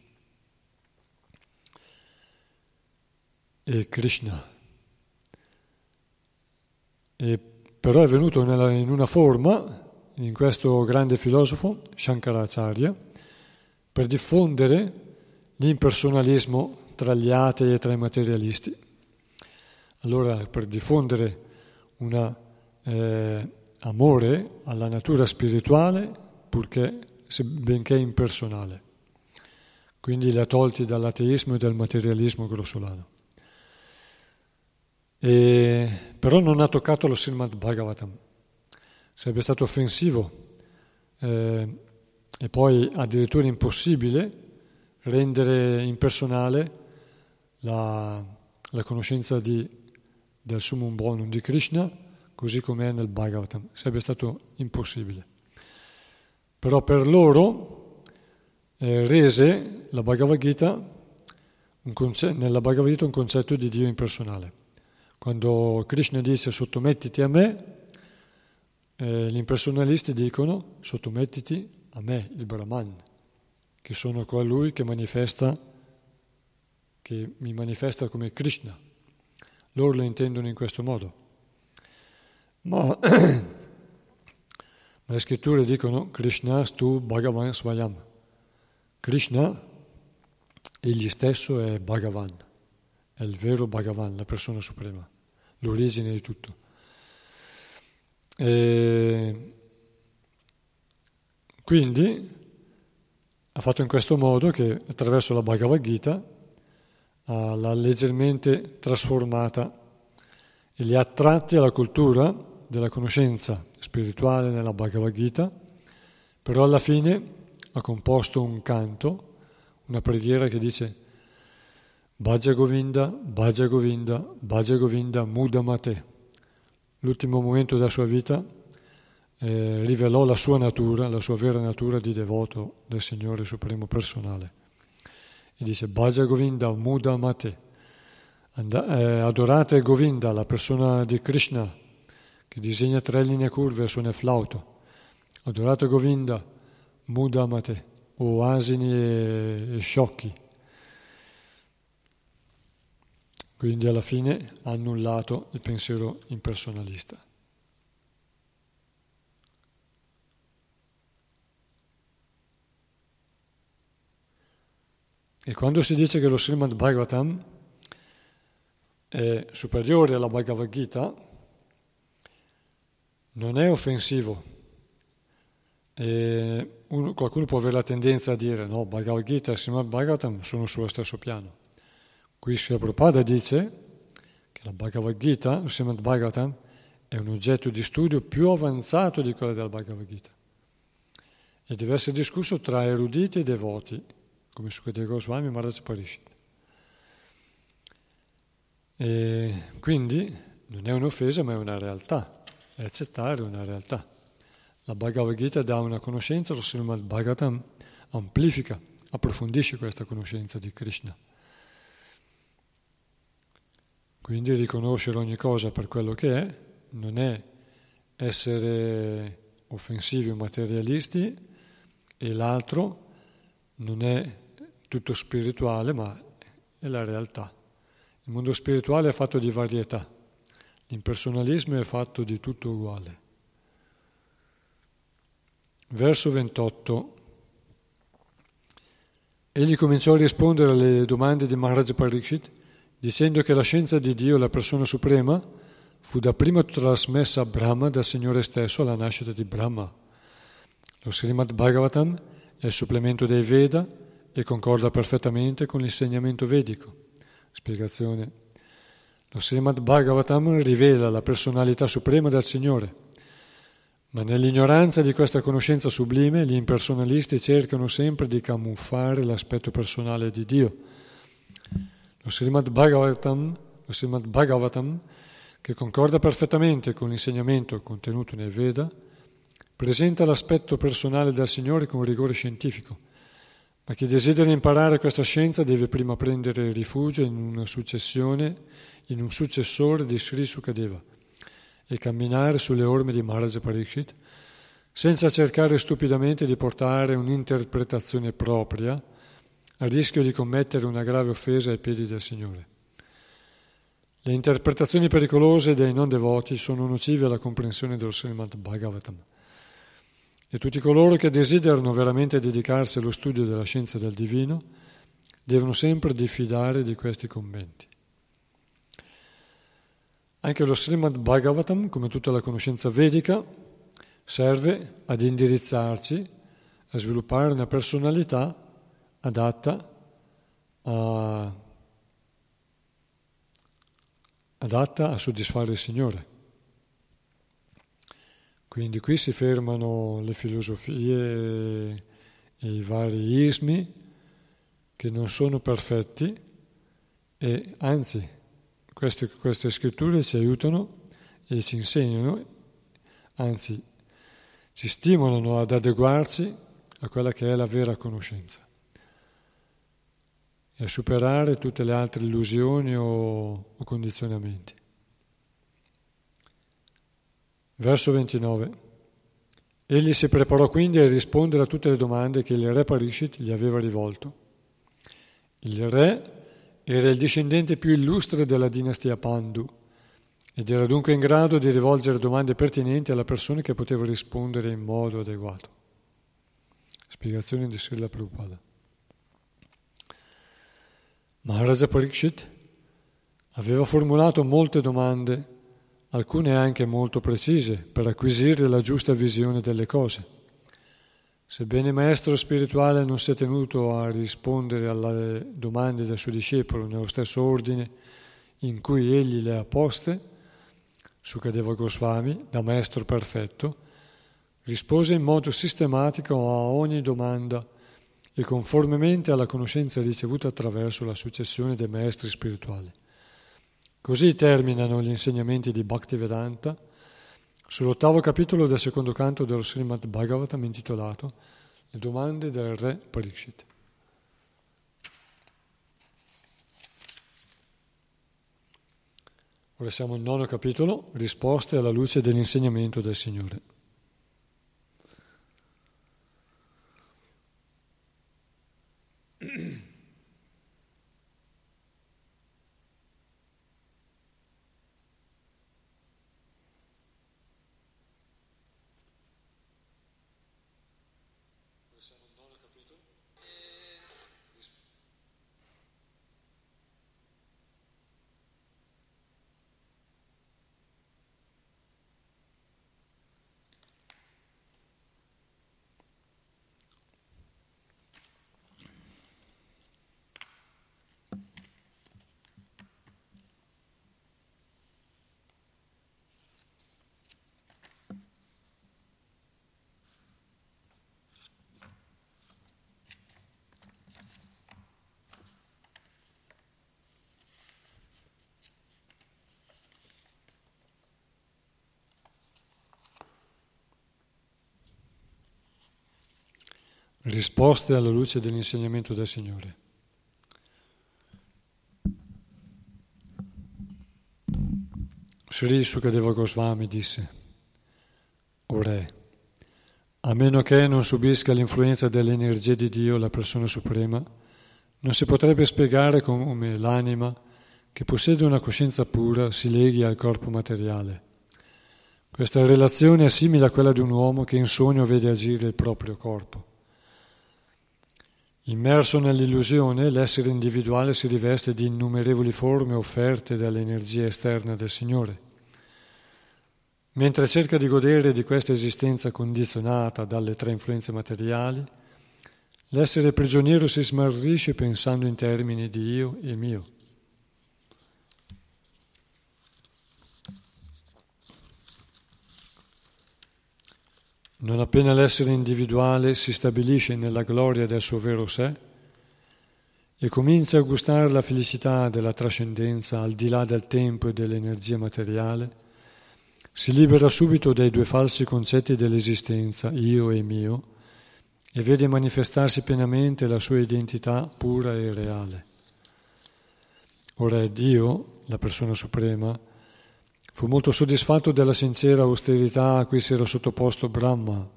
E Krishna. E però è venuto nella, in una forma, in questo grande filosofo, Shankaracharya, per diffondere l'impersonalismo tra gli atei e tra i materialisti. Allora, per diffondere un eh, amore alla natura spirituale, purché, benché impersonale. Quindi li ha tolti dall'ateismo e dal materialismo grossolano. E, però non ha toccato lo Srimad Bhagavatam. Sarebbe stato offensivo eh, e poi addirittura impossibile rendere impersonale la, la conoscenza di, del Summum Bonum di Krishna così come è nel Bhagavatam. Sarebbe stato impossibile. Però per loro eh, rese la Bhagavad Gita conce- nella Bhagavad Gita un concetto di Dio impersonale. Quando Krishna dice sottomettiti a me, eh, gli impersonalisti dicono sottomettiti a me, il Brahman, che sono colui che manifesta, che mi manifesta come Krishna. Loro lo intendono in questo modo. Ma, ma le scritture dicono Krishna stu Bhagavan Svayam. Krishna, egli stesso è Bhagavan è il vero Bhagavan, la persona suprema, l'origine di tutto. E quindi ha fatto in questo modo che attraverso la Bhagavad Gita l'ha leggermente trasformata e li ha attratti alla cultura della conoscenza spirituale nella Bhagavad Gita, però alla fine ha composto un canto, una preghiera che dice Bhaja Govinda, Bhaja Govinda, Bhaja Govinda Mudamate. L'ultimo momento della sua vita eh, rivelò la sua natura, la sua vera natura di devoto del Signore Supremo personale. E dice Bhaja Govinda Mudamate. And- eh, adorate Govinda, la persona di Krishna, che disegna tre linee curve suona il flauto. Adorate Govinda Mudamate, o asini e sciocchi. Quindi alla fine ha annullato il pensiero impersonalista. E quando si dice che lo Srimad Bhagavatam è superiore alla Bhagavad Gita, non è offensivo. Uno, qualcuno può avere la tendenza a dire no, Bhagavad Gita e Srimad Bhagavatam sono sullo stesso piano. Qui Sri Prabhupada dice che la Bhagavad Gita, il Srimad Bhagavatam, è un oggetto di studio più avanzato di quello della Bhagavad Gita e deve essere discusso tra eruditi e devoti, come Sukadeva Goswami Maharaj Parishit. E quindi non è un'offesa, ma è una realtà, è accettare una realtà. La Bhagavad Gita dà una conoscenza, lo Srimad Bhagavatam amplifica, approfondisce questa conoscenza di Krishna. Quindi riconoscere ogni cosa per quello che è non è essere offensivi o materialisti e l'altro non è tutto spirituale ma è la realtà. Il mondo spirituale è fatto di varietà, l'impersonalismo è fatto di tutto uguale. Verso 28. Egli cominciò a rispondere alle domande di Maharaj Pariksit dicendo che la scienza di Dio, la persona suprema, fu dapprima trasmessa a Brahma dal Signore stesso alla nascita di Brahma. Lo Srimad Bhagavatam è il supplemento dei Veda e concorda perfettamente con l'insegnamento vedico. Spiegazione. Lo Srimad Bhagavatam rivela la personalità suprema del Signore, ma nell'ignoranza di questa conoscenza sublime gli impersonalisti cercano sempre di camuffare l'aspetto personale di Dio. Lo Srimad Bhagavatam, lo Srimad Bhagavatam che concorda perfettamente con l'insegnamento contenuto nel Veda, presenta l'aspetto personale del Signore con rigore scientifico ma chi desidera imparare questa scienza deve prima prendere rifugio in una successione, in un successore di Sri Sukadeva e camminare sulle orme di Maharaj Pariksit senza cercare stupidamente di portare un'interpretazione propria a rischio di commettere una grave offesa ai piedi del Signore. Le interpretazioni pericolose dei non devoti sono nocive alla comprensione dello Srimad Bhagavatam e tutti coloro che desiderano veramente dedicarsi allo studio della scienza del divino devono sempre diffidare di questi commenti. Anche lo Srimad Bhagavatam, come tutta la conoscenza vedica, serve ad indirizzarci a sviluppare una personalità adatta a, adatta a soddisfare il Signore. Quindi qui si fermano le filosofie e i vari ismi che non sono perfetti e anzi queste, queste scritture ci aiutano e ci insegnano, anzi ci stimolano ad adeguarci a quella che è la vera conoscenza e a superare tutte le altre illusioni o, o condizionamenti. Verso 29. Egli si preparò quindi a rispondere a tutte le domande che il re Parishit gli aveva rivolto. Il re era il discendente più illustre della dinastia Pandu ed era dunque in grado di rivolgere domande pertinenti alla persona che poteva rispondere in modo adeguato. Spiegazione di Srila Prabhupada. Maharaja Pariksit aveva formulato molte domande alcune anche molto precise per acquisire la giusta visione delle cose. Sebbene maestro spirituale non sia tenuto a rispondere alle domande del suo discepolo nello stesso ordine in cui egli le ha poste, Sukadeva Goswami, da maestro perfetto, rispose in modo sistematico a ogni domanda e conformemente alla conoscenza ricevuta attraverso la successione dei maestri spirituali. Così terminano gli insegnamenti di Bhaktivedanta sull'ottavo capitolo del secondo canto dello Srimad Bhagavatam intitolato Le domande del re Pariksit. Ora siamo al nono capitolo, risposte alla luce dell'insegnamento del Signore. Risposte alla luce dell'insegnamento del Signore. Sri Sukadeva Goswami disse, O Re, a meno che non subisca l'influenza dell'energia di Dio, la persona suprema, non si potrebbe spiegare come l'anima che possiede una coscienza pura si leghi al corpo materiale. Questa relazione è simile a quella di un uomo che in sogno vede agire il proprio corpo. Immerso nell'illusione, l'essere individuale si riveste di innumerevoli forme offerte dall'energia esterna del Signore. Mentre cerca di godere di questa esistenza condizionata dalle tre influenze materiali, l'essere prigioniero si smarrisce pensando in termini di io e mio. Non appena l'essere individuale si stabilisce nella gloria del suo vero sé e comincia a gustare la felicità della trascendenza al di là del tempo e dell'energia materiale, si libera subito dai due falsi concetti dell'esistenza, io e mio, e vede manifestarsi pienamente la sua identità pura e reale. Ora è Dio, la persona suprema, Fu molto soddisfatto della sincera austerità a cui si era sottoposto Brahma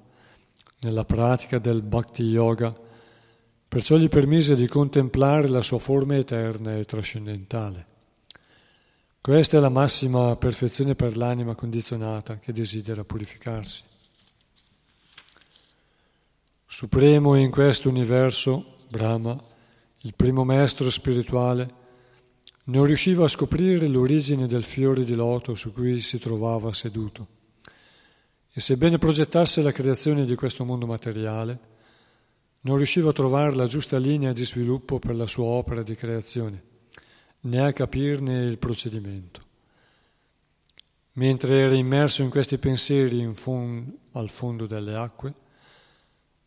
nella pratica del Bhakti Yoga, perciò gli permise di contemplare la sua forma eterna e trascendentale. Questa è la massima perfezione per l'anima condizionata che desidera purificarsi. Supremo in questo universo, Brahma, il primo maestro spirituale, non riusciva a scoprire l'origine del fiore di loto su cui si trovava seduto. E sebbene progettasse la creazione di questo mondo materiale, non riusciva a trovare la giusta linea di sviluppo per la sua opera di creazione, né a capirne il procedimento. Mentre era immerso in questi pensieri in fond- al fondo delle acque,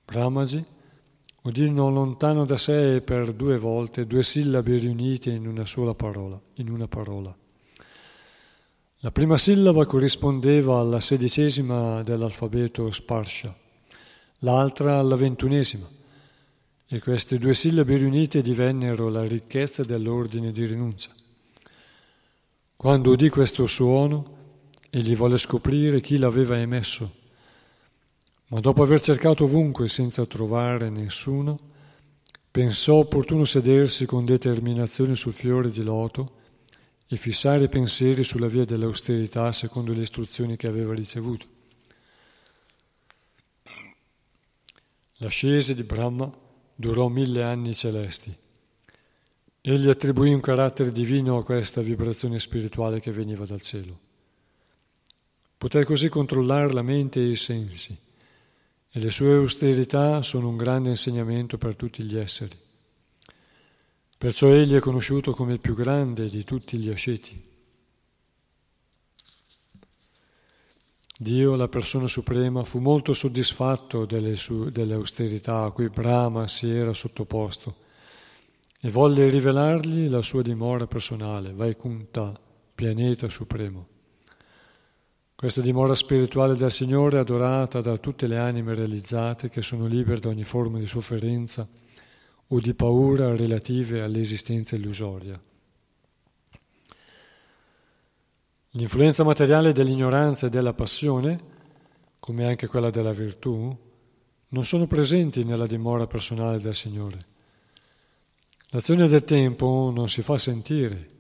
Brahmaji udì non lontano da sé per due volte due sillabe riunite in una sola parola, in una parola. La prima sillaba corrispondeva alla sedicesima dell'alfabeto Sparsha, l'altra alla ventunesima, e queste due sillabe riunite divennero la ricchezza dell'ordine di rinuncia. Quando udì questo suono, egli volle scoprire chi l'aveva emesso ma dopo aver cercato ovunque senza trovare nessuno, pensò opportuno sedersi con determinazione sul fiore di loto e fissare i pensieri sulla via dell'austerità secondo le istruzioni che aveva ricevuto. L'ascesa di Brahma durò mille anni celesti. Egli attribuì un carattere divino a questa vibrazione spirituale che veniva dal cielo. Poté così controllare la mente e i sensi e le sue austerità sono un grande insegnamento per tutti gli esseri. Perciò egli è conosciuto come il più grande di tutti gli asceti. Dio, la persona suprema, fu molto soddisfatto delle, su- delle austerità a cui Brahma si era sottoposto e volle rivelargli la sua dimora personale, Vaikunta, pianeta supremo. Questa dimora spirituale del Signore è adorata da tutte le anime realizzate che sono libere da ogni forma di sofferenza o di paura relative all'esistenza illusoria. L'influenza materiale dell'ignoranza e della passione, come anche quella della virtù, non sono presenti nella dimora personale del Signore. L'azione del tempo non si fa sentire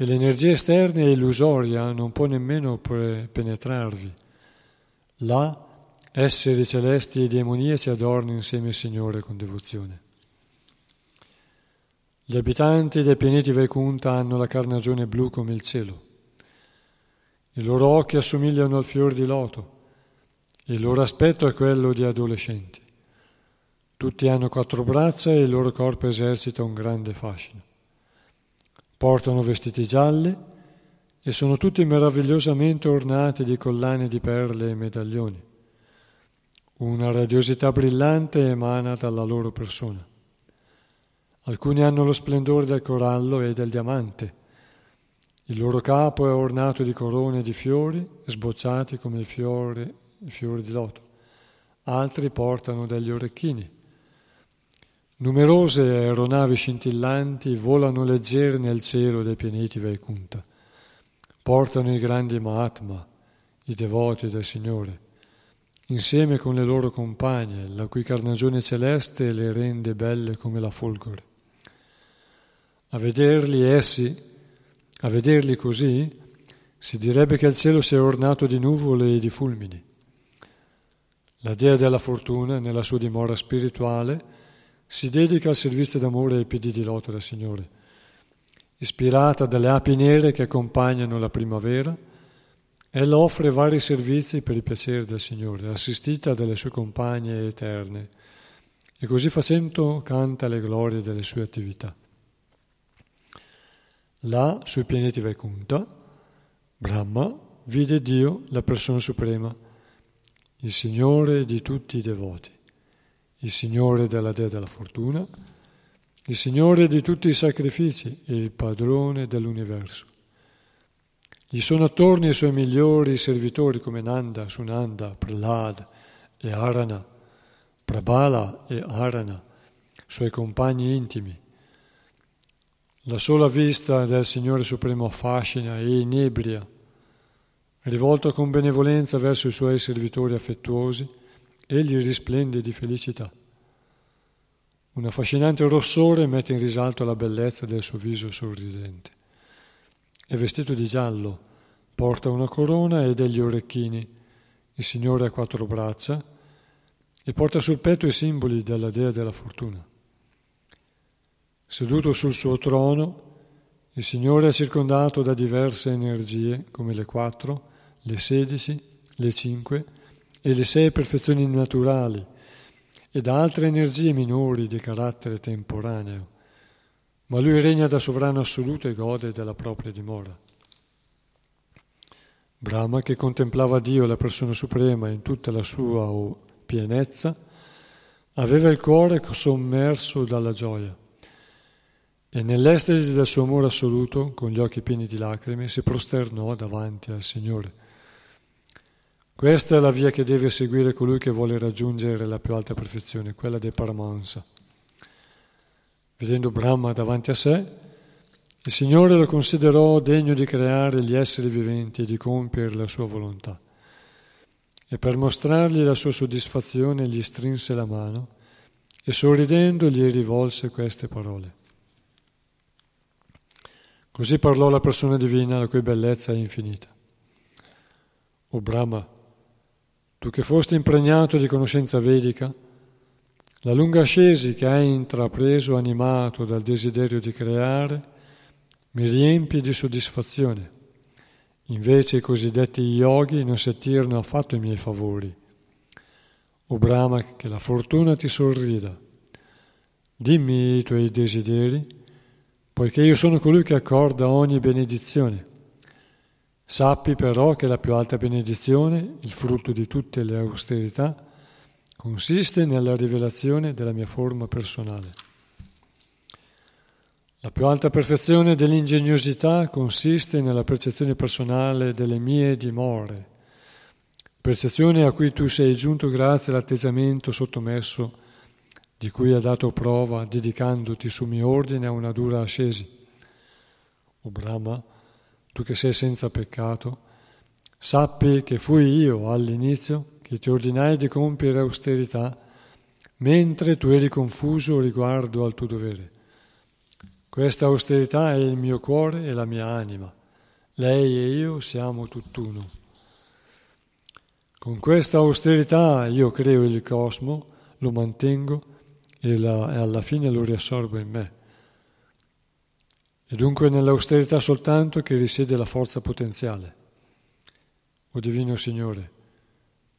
e l'energia esterna è illusoria, non può nemmeno penetrarvi. Là esseri celesti e demoniaci adornano insieme al Signore con devozione. Gli abitanti dei pianeti Vaikunta hanno la carnagione blu come il cielo. I loro occhi assomigliano al fior di loto. Il loro aspetto è quello di adolescenti. Tutti hanno quattro braccia e il loro corpo esercita un grande fascino. Portano vestiti gialli e sono tutti meravigliosamente ornati di collane di perle e medaglioni. Una radiosità brillante emana dalla loro persona. Alcuni hanno lo splendore del corallo e del diamante. Il loro capo è ornato di corone di fiori sbocciati come il fiore, il fiore di loto. altri portano degli orecchini. Numerose aeronavi scintillanti volano leggere nel cielo dei pianeti Vaikunta. Portano i grandi Mahatma, i devoti del Signore, insieme con le loro compagne, la cui carnagione celeste le rende belle come la folgore. A vederli essi, a vederli così, si direbbe che il cielo sia ornato di nuvole e di fulmini. La dea della fortuna, nella sua dimora spirituale, si dedica al servizio d'amore ai piedi di loto del Signore. Ispirata dalle api nere che accompagnano la primavera, ella offre vari servizi per i piaceri del Signore, assistita dalle sue compagne eterne, e così facendo canta le glorie delle sue attività. Là, sui pianeti Vaikunta, Brahma vide Dio, la persona suprema, il Signore di tutti i devoti, il Signore della Dea della Fortuna, il Signore di tutti i sacrifici e il padrone dell'universo. Gli sono attorno i suoi migliori servitori come Nanda, Sunanda, Prahlad e Arana, Prabhala e Arana, suoi compagni intimi, la sola vista del Signore Supremo affascina e inebria. Rivolto con benevolenza verso i suoi servitori affettuosi, egli risplende di felicità. Un affascinante rossore mette in risalto la bellezza del suo viso sorridente. È vestito di giallo, porta una corona e degli orecchini. Il Signore ha quattro braccia e porta sul petto i simboli della Dea della fortuna. Seduto sul suo trono, il Signore è circondato da diverse energie, come le quattro, le sedici, le cinque e le sei perfezioni naturali, e da altre energie minori di carattere temporaneo. Ma lui regna da sovrano assoluto e gode della propria dimora. Brahma, che contemplava Dio, la persona suprema, in tutta la sua pienezza, aveva il cuore sommerso dalla gioia e nell'estasi del suo amore assoluto, con gli occhi pieni di lacrime, si prosternò davanti al Signore. Questa è la via che deve seguire colui che vuole raggiungere la più alta perfezione, quella del Paramahansa. Vedendo Brahma davanti a sé, il Signore lo considerò degno di creare gli esseri viventi e di compiere la sua volontà. E per mostrargli la sua soddisfazione gli strinse la mano e sorridendo gli rivolse queste parole. Così parlò la persona divina, la cui bellezza è infinita. O Brahma, tu che fosti impregnato di conoscenza vedica, la lunga ascesi che hai intrapreso animato dal desiderio di creare mi riempie di soddisfazione. Invece i cosiddetti yogi non si attirano affatto i miei favori. O Brahma, che la fortuna ti sorrida. Dimmi i tuoi desideri poiché io sono colui che accorda ogni benedizione. Sappi però che la più alta benedizione, il frutto di tutte le austerità, consiste nella rivelazione della mia forma personale. La più alta perfezione dell'ingegnosità consiste nella percezione personale delle mie dimore, percezione a cui tu sei giunto grazie all'atteggiamento sottomesso di cui ha dato prova dedicandoti su mio ordine a una dura ascesi. O Brahma, tu che sei senza peccato, sappi che fui io all'inizio che ti ordinai di compiere austerità, mentre tu eri confuso riguardo al tuo dovere. Questa austerità è il mio cuore e la mia anima. Lei e io siamo tutt'uno. Con questa austerità io creo il cosmo, lo mantengo e, la, e alla fine lo riassorbo in me. E dunque nell'austerità soltanto che risiede la forza potenziale. O Divino Signore,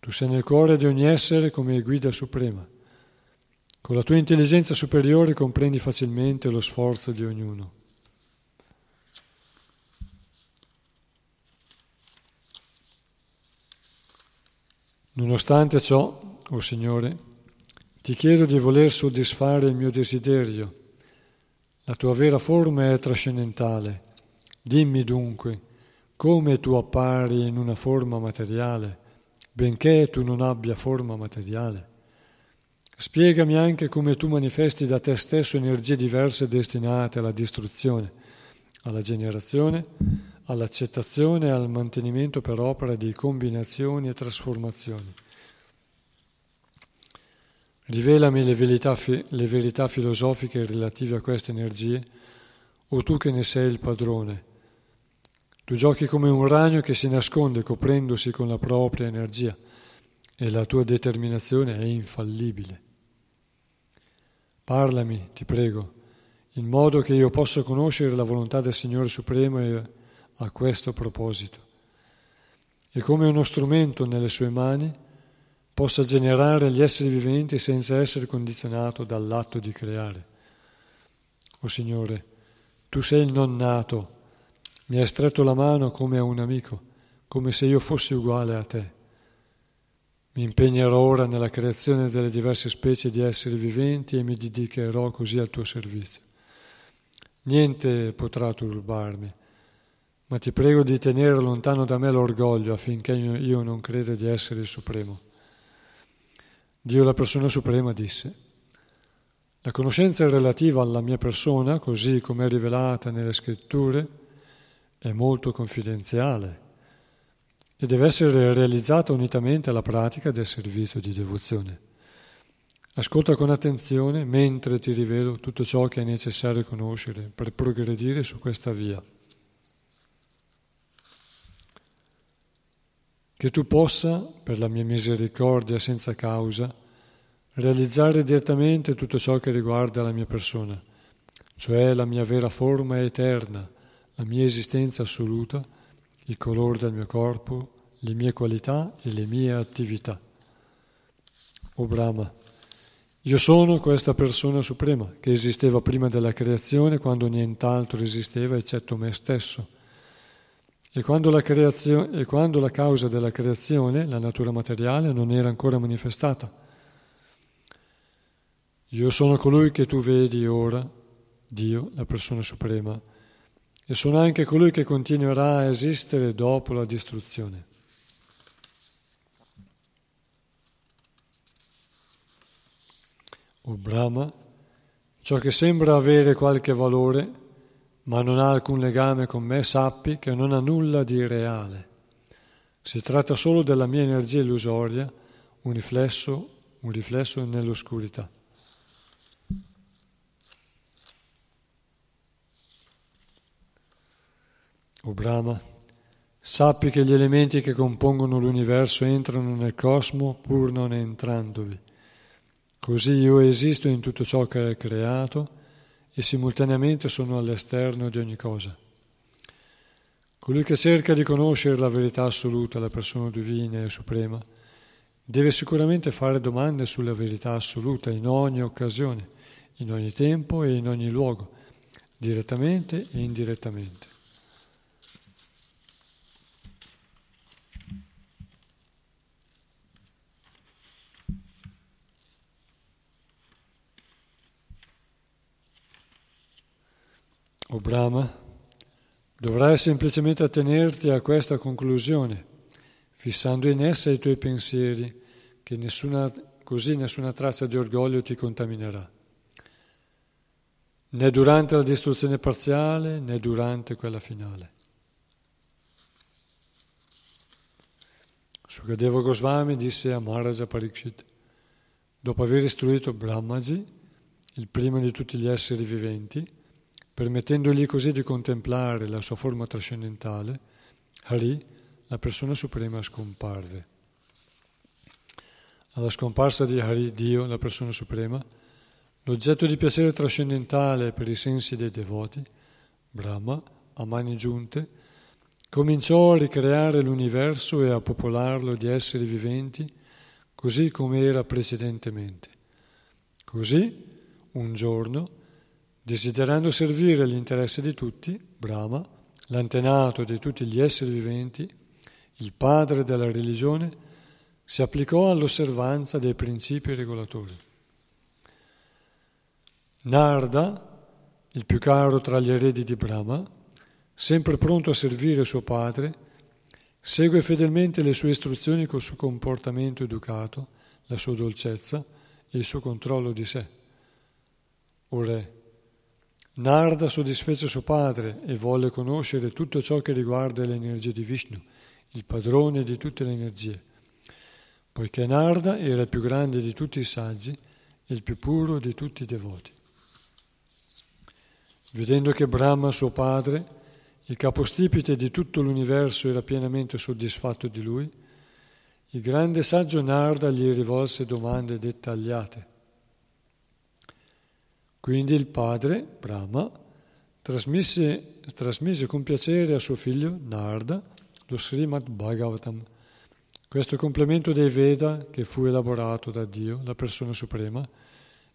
tu sei nel cuore di ogni essere come guida suprema. Con la tua intelligenza superiore comprendi facilmente lo sforzo di ognuno. Nonostante ciò, o oh Signore, ti chiedo di voler soddisfare il mio desiderio. La tua vera forma è trascendentale. Dimmi dunque come tu appari in una forma materiale, benché tu non abbia forma materiale. Spiegami anche come tu manifesti da te stesso energie diverse destinate alla distruzione, alla generazione, all'accettazione e al mantenimento per opera di combinazioni e trasformazioni. Rivelami le verità, le verità filosofiche relative a queste energie, o tu che ne sei il padrone. Tu giochi come un ragno che si nasconde coprendosi con la propria energia e la tua determinazione è infallibile. Parlami, ti prego, in modo che io possa conoscere la volontà del Signore Supremo a questo proposito e come uno strumento nelle sue mani possa generare gli esseri viventi senza essere condizionato dall'atto di creare. O Signore, tu sei il non nato, mi hai stretto la mano come a un amico, come se io fossi uguale a te. Mi impegnerò ora nella creazione delle diverse specie di esseri viventi e mi dedicherò così al tuo servizio. Niente potrà turbarmi, ma ti prego di tenere lontano da me l'orgoglio affinché io non creda di essere il Supremo. Dio la persona suprema disse, la conoscenza relativa alla mia persona, così come è rivelata nelle scritture, è molto confidenziale e deve essere realizzata unitamente alla pratica del servizio di devozione. Ascolta con attenzione mentre ti rivelo tutto ciò che è necessario conoscere per progredire su questa via. Che tu possa, per la mia misericordia senza causa, realizzare direttamente tutto ciò che riguarda la mia persona, cioè la mia vera forma eterna, la mia esistenza assoluta, il colore del mio corpo, le mie qualità e le mie attività. O Brahma, io sono questa persona suprema che esisteva prima della creazione quando nient'altro esisteva eccetto me stesso e quando, la e quando la causa della creazione, la natura materiale, non era ancora manifestata. Io sono colui che tu vedi ora, Dio, la persona suprema, e sono anche colui che continuerà a esistere dopo la distruzione. O Brahma, ciò che sembra avere qualche valore ma non ha alcun legame con me, sappi che non ha nulla di reale. Si tratta solo della mia energia illusoria, un riflesso, un riflesso nell'oscurità. O Brahma, sappi che gli elementi che compongono l'universo entrano nel cosmo pur non entrandovi. Così io esisto in tutto ciò che è creato e simultaneamente sono all'esterno di ogni cosa. Colui che cerca di conoscere la verità assoluta, la persona divina e suprema, deve sicuramente fare domande sulla verità assoluta in ogni occasione, in ogni tempo e in ogni luogo, direttamente e indirettamente. O Brahma, dovrai semplicemente attenerti a questa conclusione, fissando in essa i tuoi pensieri, che nessuna, così nessuna traccia di orgoglio ti contaminerà, né durante la distruzione parziale né durante quella finale. Sukadeva Goswami disse a Maharaja Parikshit, dopo aver istruito Brahmaji, il primo di tutti gli esseri viventi, permettendogli così di contemplare la sua forma trascendentale, Hari, la persona suprema, scomparve. Alla scomparsa di Hari, Dio, la persona suprema, l'oggetto di piacere trascendentale per i sensi dei devoti, Brahma, a mani giunte, cominciò a ricreare l'universo e a popolarlo di esseri viventi così come era precedentemente. Così, un giorno, Desiderando servire l'interesse di tutti, Brahma, l'antenato di tutti gli esseri viventi, il padre della religione, si applicò all'osservanza dei principi regolatori. Narda, il più caro tra gli eredi di Brahma, sempre pronto a servire suo padre, segue fedelmente le sue istruzioni col suo comportamento educato, la sua dolcezza e il suo controllo di sé. O re, Narda soddisfece suo padre e volle conoscere tutto ciò che riguarda l'energia di Vishnu, il padrone di tutte le energie, poiché Narda era il più grande di tutti i saggi e il più puro di tutti i devoti. Vedendo che Brahma, suo padre, il capostipite di tutto l'universo, era pienamente soddisfatto di lui, il grande saggio Narda gli rivolse domande dettagliate. Quindi il padre, Brahma, trasmise, trasmise con piacere a suo figlio Narda lo Srimad Bhagavatam, questo complemento dei Veda che fu elaborato da Dio, la persona suprema,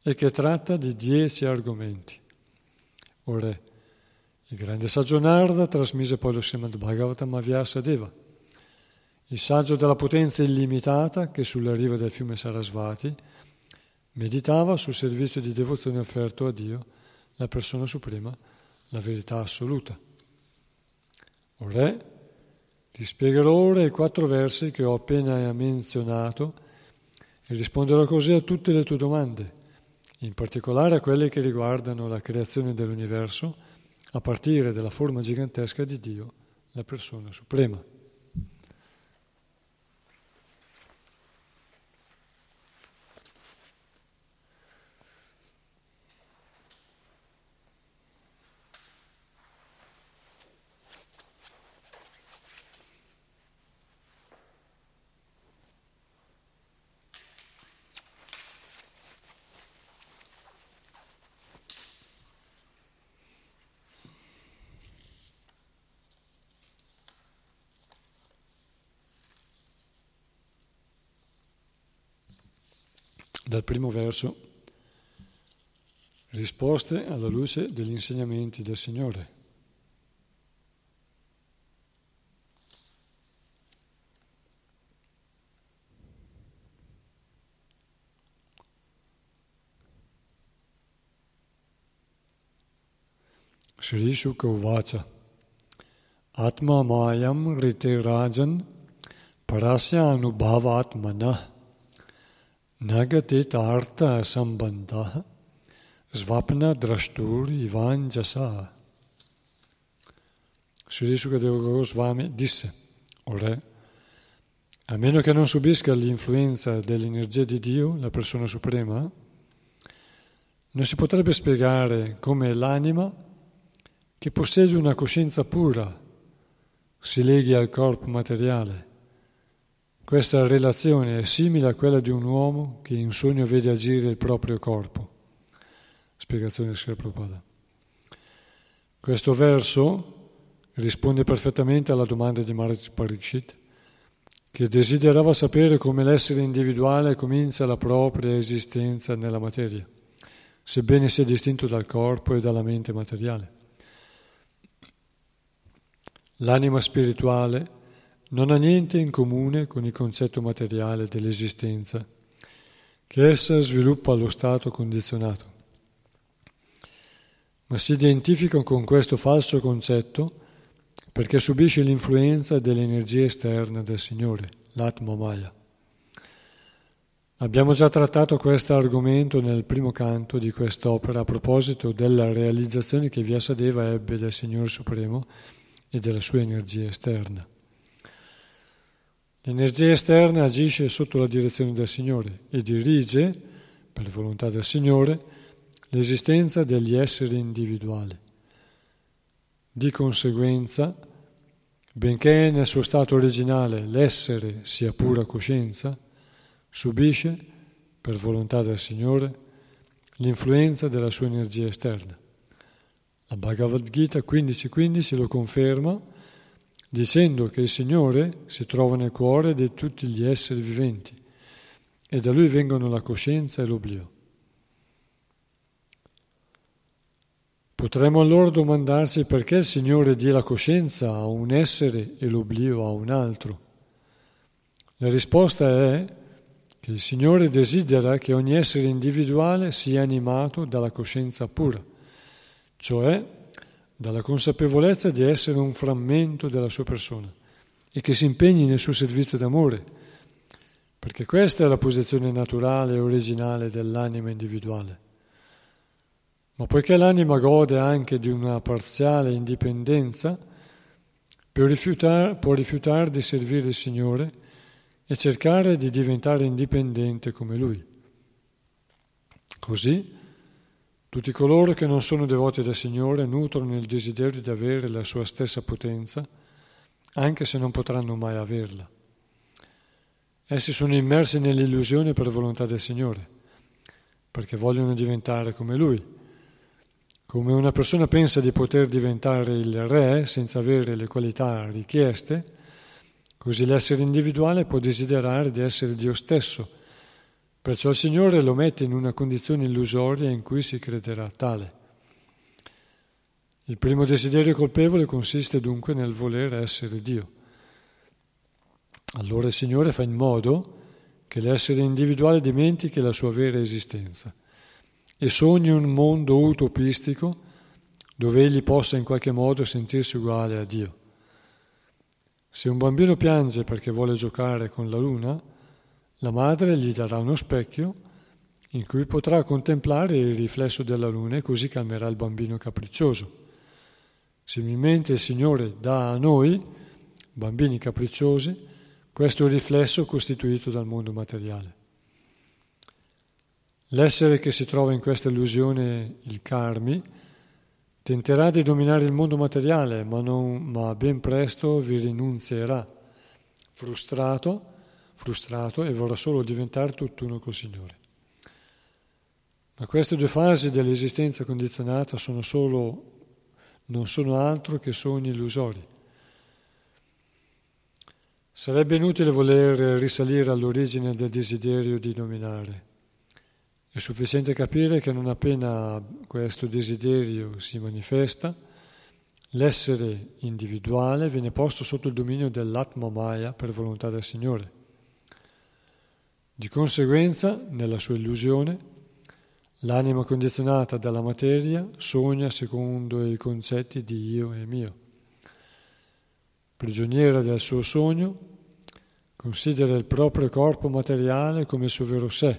e che tratta di dieci argomenti. O re, il grande saggio Narda trasmise poi lo Srimad Bhagavatam a Vyasadeva, il saggio della potenza illimitata che sulla riva del fiume Sarasvati Meditava sul servizio di devozione offerto a Dio, la persona suprema, la verità assoluta. O Re, ti spiegherò ora i quattro versi che ho appena menzionato e risponderò così a tutte le tue domande, in particolare a quelle che riguardano la creazione dell'universo a partire dalla forma gigantesca di Dio, la persona suprema. Dal primo verso, risposte alla luce degli insegnamenti del Signore. Sri Shuka Uvacha Atma Mayam Rite Rajan Parasya Anubhavatmana Nagatit sambandha svapna drashtur ivanjasa. Sri Sukadeva Goswami disse, o re, a meno che non subisca l'influenza dell'energia di Dio, la persona suprema, non si potrebbe spiegare come l'anima, che possiede una coscienza pura, si leghi al corpo materiale questa relazione è simile a quella di un uomo che in sogno vede agire il proprio corpo. Spiegazione di Prabhupada. Questo verso risponde perfettamente alla domanda di Maharaj Parikshit, che desiderava sapere come l'essere individuale comincia la propria esistenza nella materia, sebbene sia distinto dal corpo e dalla mente materiale. L'anima spirituale non ha niente in comune con il concetto materiale dell'esistenza, che essa sviluppa allo stato condizionato, ma si identifica con questo falso concetto perché subisce l'influenza dell'energia esterna del Signore, l'Atma Maya. Abbiamo già trattato questo argomento nel primo canto di quest'opera a proposito della realizzazione che Vyasadeva ebbe del Signore Supremo e della sua energia esterna. L'energia esterna agisce sotto la direzione del Signore e dirige, per volontà del Signore, l'esistenza degli esseri individuali. Di conseguenza, benché nel suo stato originale l'essere sia pura coscienza, subisce, per volontà del Signore, l'influenza della sua energia esterna. La Bhagavad Gita 15.15 lo conferma dicendo che il Signore si trova nel cuore di tutti gli esseri viventi e da Lui vengono la coscienza e l'oblio. Potremmo allora domandarci perché il Signore dia la coscienza a un essere e l'oblio a un altro. La risposta è che il Signore desidera che ogni essere individuale sia animato dalla coscienza pura, cioè dalla consapevolezza di essere un frammento della sua persona e che si impegni nel suo servizio d'amore, perché questa è la posizione naturale e originale dell'anima individuale. Ma poiché l'anima gode anche di una parziale indipendenza, può rifiutare, può rifiutare di servire il Signore e cercare di diventare indipendente come Lui. Così, tutti coloro che non sono devoti del Signore nutrono il desiderio di avere la sua stessa potenza, anche se non potranno mai averla. Essi sono immersi nell'illusione per volontà del Signore, perché vogliono diventare come Lui come una persona pensa di poter diventare il re senza avere le qualità richieste, così l'essere individuale può desiderare di essere Dio stesso. Perciò il Signore lo mette in una condizione illusoria in cui si crederà tale. Il primo desiderio colpevole consiste dunque nel voler essere Dio. Allora il Signore fa in modo che l'essere individuale dimentichi la sua vera esistenza e sogni un mondo utopistico dove egli possa in qualche modo sentirsi uguale a Dio. Se un bambino piange perché vuole giocare con la luna, la madre gli darà uno specchio in cui potrà contemplare il riflesso della luna e così calmerà il bambino capriccioso. Similmente il Signore dà a noi, bambini capricciosi, questo riflesso costituito dal mondo materiale. L'essere che si trova in questa illusione, il karmi, tenterà di dominare il mondo materiale, ma, non, ma ben presto vi rinunzierà, frustrato, frustrato e vorrà solo diventare tutt'uno col Signore. Ma queste due fasi dell'esistenza condizionata sono solo, non sono altro che sogni illusori. Sarebbe inutile voler risalire all'origine del desiderio di dominare è sufficiente capire che non appena questo desiderio si manifesta, l'essere individuale viene posto sotto il dominio dell'Atma Maya per volontà del Signore. Di conseguenza, nella sua illusione, l'anima condizionata dalla materia sogna secondo i concetti di io e mio. Prigioniera del suo sogno, considera il proprio corpo materiale come il suo vero sé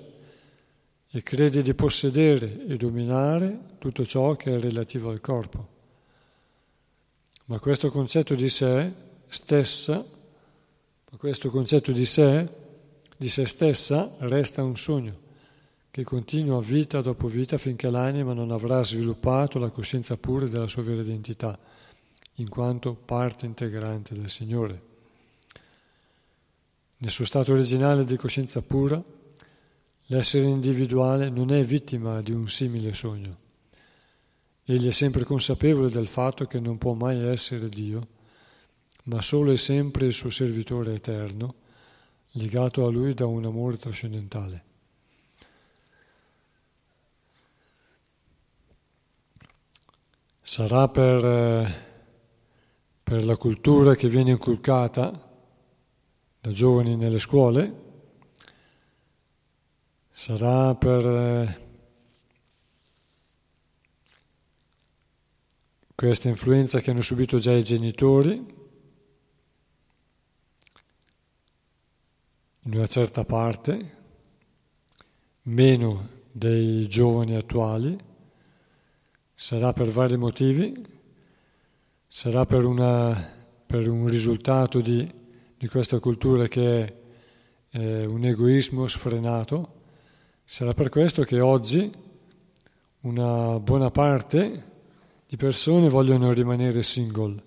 e crede di possedere e dominare tutto ciò che è relativo al corpo. Ma questo concetto di sé stessa, questo concetto di sé, di sé stessa, resta un sogno che continua vita dopo vita finché l'anima non avrà sviluppato la coscienza pura della sua vera identità, in quanto parte integrante del Signore. Nel suo stato originale di coscienza pura, L'essere individuale non è vittima di un simile sogno. Egli è sempre consapevole del fatto che non può mai essere Dio, ma solo e sempre il suo servitore eterno, legato a lui da un amore trascendentale. Sarà per, eh, per la cultura che viene inculcata da giovani nelle scuole, sarà per eh, questa influenza che hanno subito già i genitori in una certa parte, meno dei giovani attuali, sarà per vari motivi, sarà per, una, per un risultato di, di, questa cultura che è eh, un egoismo sfrenato, Sarà per questo che oggi una buona parte di persone vogliono rimanere single,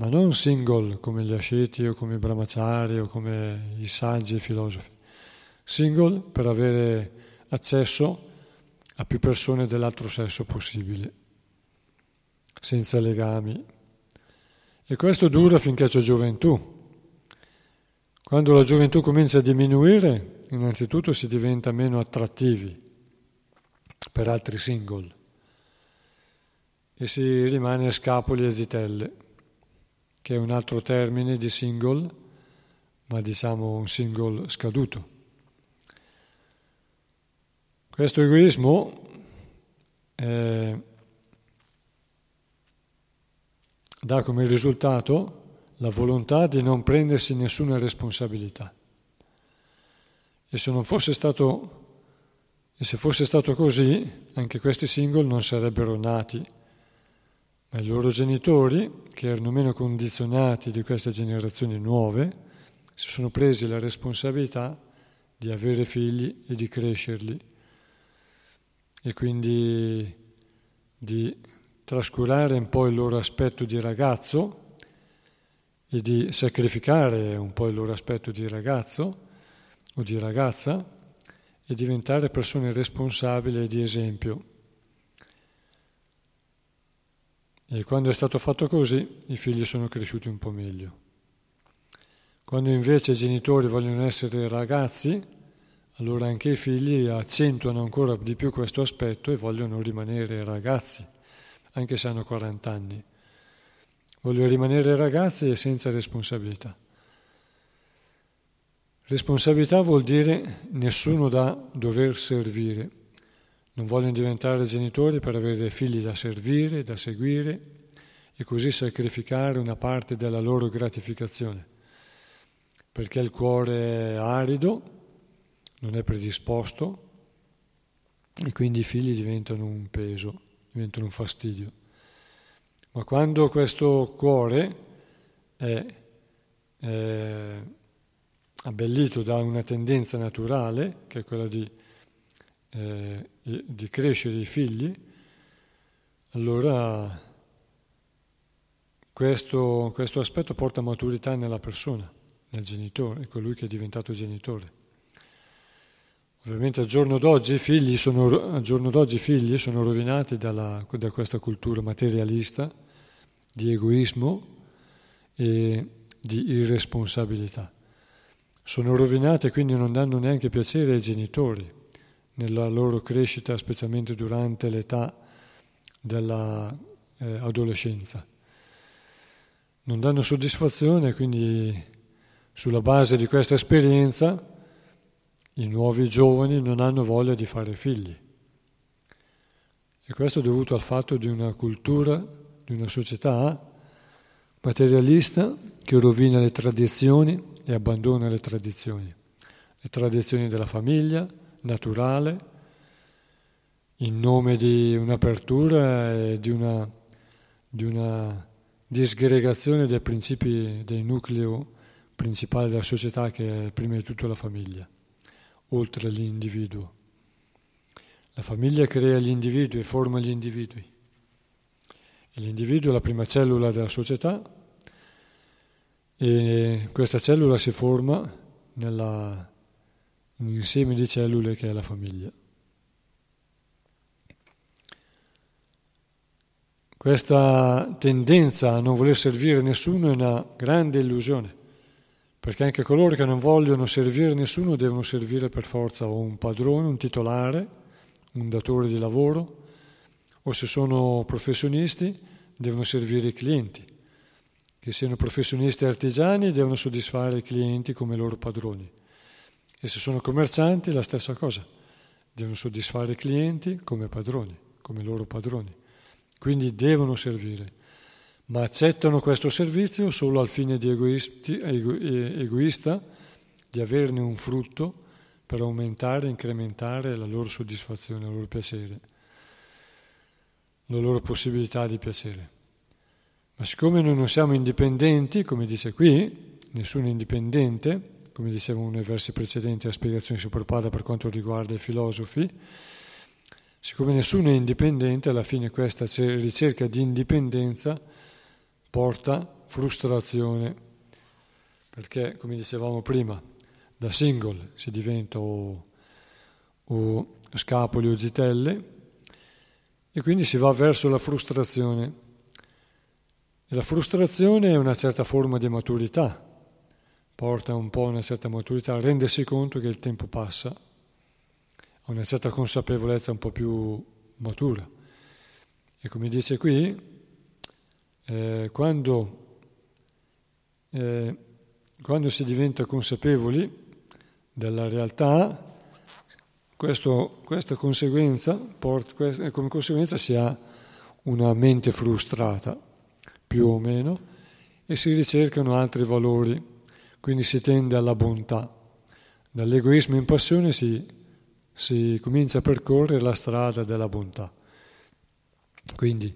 ma non single come gli asceti o come i brahmachari o come i saggi e i filosofi, single per avere accesso a più persone dell'altro sesso possibile, senza legami. E questo dura finché c'è gioventù. Quando la gioventù comincia a diminuire, innanzitutto si diventa meno attrattivi per altri single e si rimane a scapoli e zitelle, che è un altro termine di single, ma diciamo un single scaduto. Questo egoismo eh, dà come risultato la volontà di non prendersi nessuna responsabilità. E se non fosse stato e se fosse stato così, anche questi single non sarebbero nati, ma i loro genitori, che erano meno condizionati di queste generazioni nuove, si sono presi la responsabilità di avere figli e di crescerli e quindi di trascurare un po' il loro aspetto di ragazzo e di sacrificare un po' il loro aspetto di ragazzo o di ragazza e diventare persone responsabili e di esempio. E quando è stato fatto così, i figli sono cresciuti un po' meglio. Quando invece i genitori vogliono essere ragazzi, allora anche i figli accentuano ancora di più questo aspetto e vogliono rimanere ragazzi, anche se hanno 40 anni. Vogliono rimanere ragazzi e senza responsabilità. Responsabilità vuol dire nessuno da dover servire. Non vogliono diventare genitori per avere figli da servire, da seguire e così sacrificare una parte della loro gratificazione. Perché il cuore è arido, non è predisposto e quindi i figli diventano un peso, diventano un fastidio. Ma quando questo cuore è, è abbellito da una tendenza naturale, che è quella di, eh, di crescere i figli, allora questo, questo, aspetto porta maturità nella persona, nel genitore, colui che è diventato genitore. Ovviamente al giorno d'oggi i figli sono, figli sono rovinati dalla, da questa cultura materialista di egoismo e di irresponsabilità sono rovinate e quindi non danno neanche piacere ai genitori nella loro crescita, specialmente durante l'età dell'adolescenza. Eh, non danno soddisfazione, quindi sulla base di questa esperienza i nuovi giovani non hanno voglia di fare figli. E questo è dovuto al fatto di una cultura, di una società materialista che rovina le tradizioni e abbandona le tradizioni, le tradizioni della famiglia naturale, in nome di un'apertura e di una, di una disgregazione dei principi, del nucleo principale della società che è prima di tutto la famiglia, oltre all'individuo. La famiglia crea gli individui e forma gli individui. L'individuo è la prima cellula della società e questa cellula si forma nell'insieme di cellule che è la famiglia. Questa tendenza a non voler servire nessuno è una grande illusione, perché anche coloro che non vogliono servire nessuno devono servire per forza o un padrone, un titolare, un datore di lavoro, o se sono professionisti devono servire i clienti che siano professionisti artigiani devono soddisfare i clienti come loro padroni. E se sono commercianti la stessa cosa, devono soddisfare i clienti come padroni, come loro padroni. Quindi devono servire, ma accettano questo servizio solo al fine di egoisti, ego, egoista di averne un frutto per aumentare e incrementare la loro soddisfazione, il loro piacere, la loro possibilità di piacere. Ma siccome noi non siamo indipendenti, come dice qui, nessuno è indipendente, come dicevamo nei versi precedenti la spiegazione di Prabhupada per quanto riguarda i filosofi, siccome nessuno è indipendente, alla fine questa ricerca di indipendenza porta frustrazione, perché come dicevamo prima, da single si diventa o, o scapoli o zitelle e quindi si va verso la frustrazione. E la frustrazione è una certa forma di maturità, porta un po' a una certa maturità, a rendersi conto che il tempo passa, a una certa consapevolezza un po' più matura. E come dice qui, eh, quando, eh, quando, si diventa consapevoli della realtà, questo, questa conseguenza, porta, come conseguenza si ha una mente frustrata più o meno, e si ricercano altri valori, quindi si tende alla bontà. Dall'egoismo in passione si, si comincia a percorrere la strada della bontà. Quindi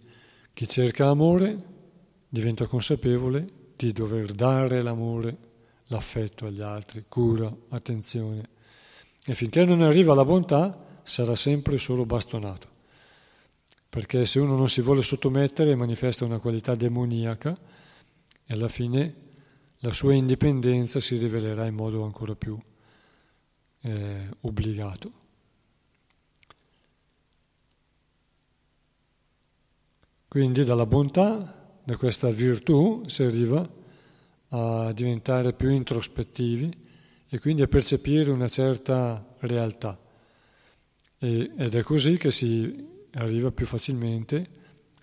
chi cerca l'amore diventa consapevole di dover dare l'amore, l'affetto agli altri, cura, attenzione. E finché non arriva alla bontà sarà sempre solo bastonato. Perché se uno non si vuole sottomettere manifesta una qualità demoniaca e alla fine la sua indipendenza si rivelerà in modo ancora più eh, obbligato. Quindi dalla bontà, da questa virtù, si arriva a diventare più introspettivi e quindi a percepire una certa realtà. E, ed è così che si arriva più facilmente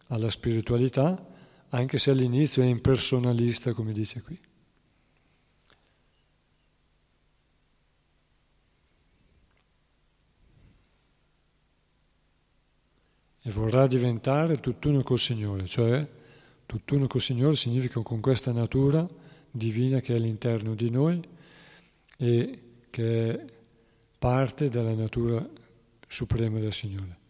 alla spiritualità, anche se all'inizio è impersonalista, come dice qui. E vorrà diventare tutt'uno col Signore, cioè tutt'uno col Signore significa con questa natura divina che è all'interno di noi e che è parte della natura suprema del Signore.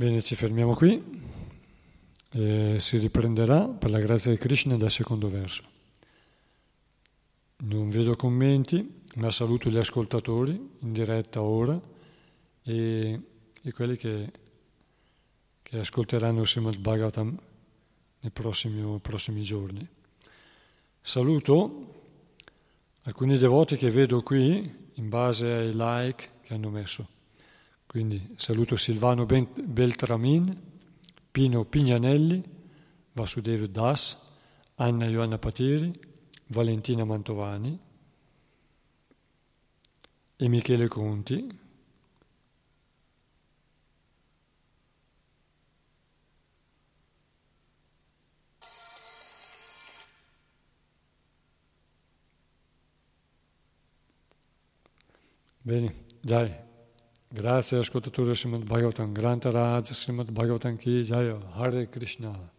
Bene, ci fermiamo qui. E si riprenderà per la grazia di Krishna dal secondo verso. Non vedo commenti, ma saluto gli ascoltatori in diretta ora e, e quelli che, che ascolteranno il Srimad Bhagavatam nei prossimi, prossimi giorni. Saluto alcuni devoti che vedo qui in base ai like che hanno messo. Quindi saluto Silvano Beltramin, Pino Pignanelli, Vasudev Das, Anna Ioanna Pateri, Valentina Mantovani e Michele Conti. Bene, dai. Grazie ascoltatore Srimad Bhagavatam, Granta Raj Srimad Bhagavatam Ki Jaya, Hare Krishna.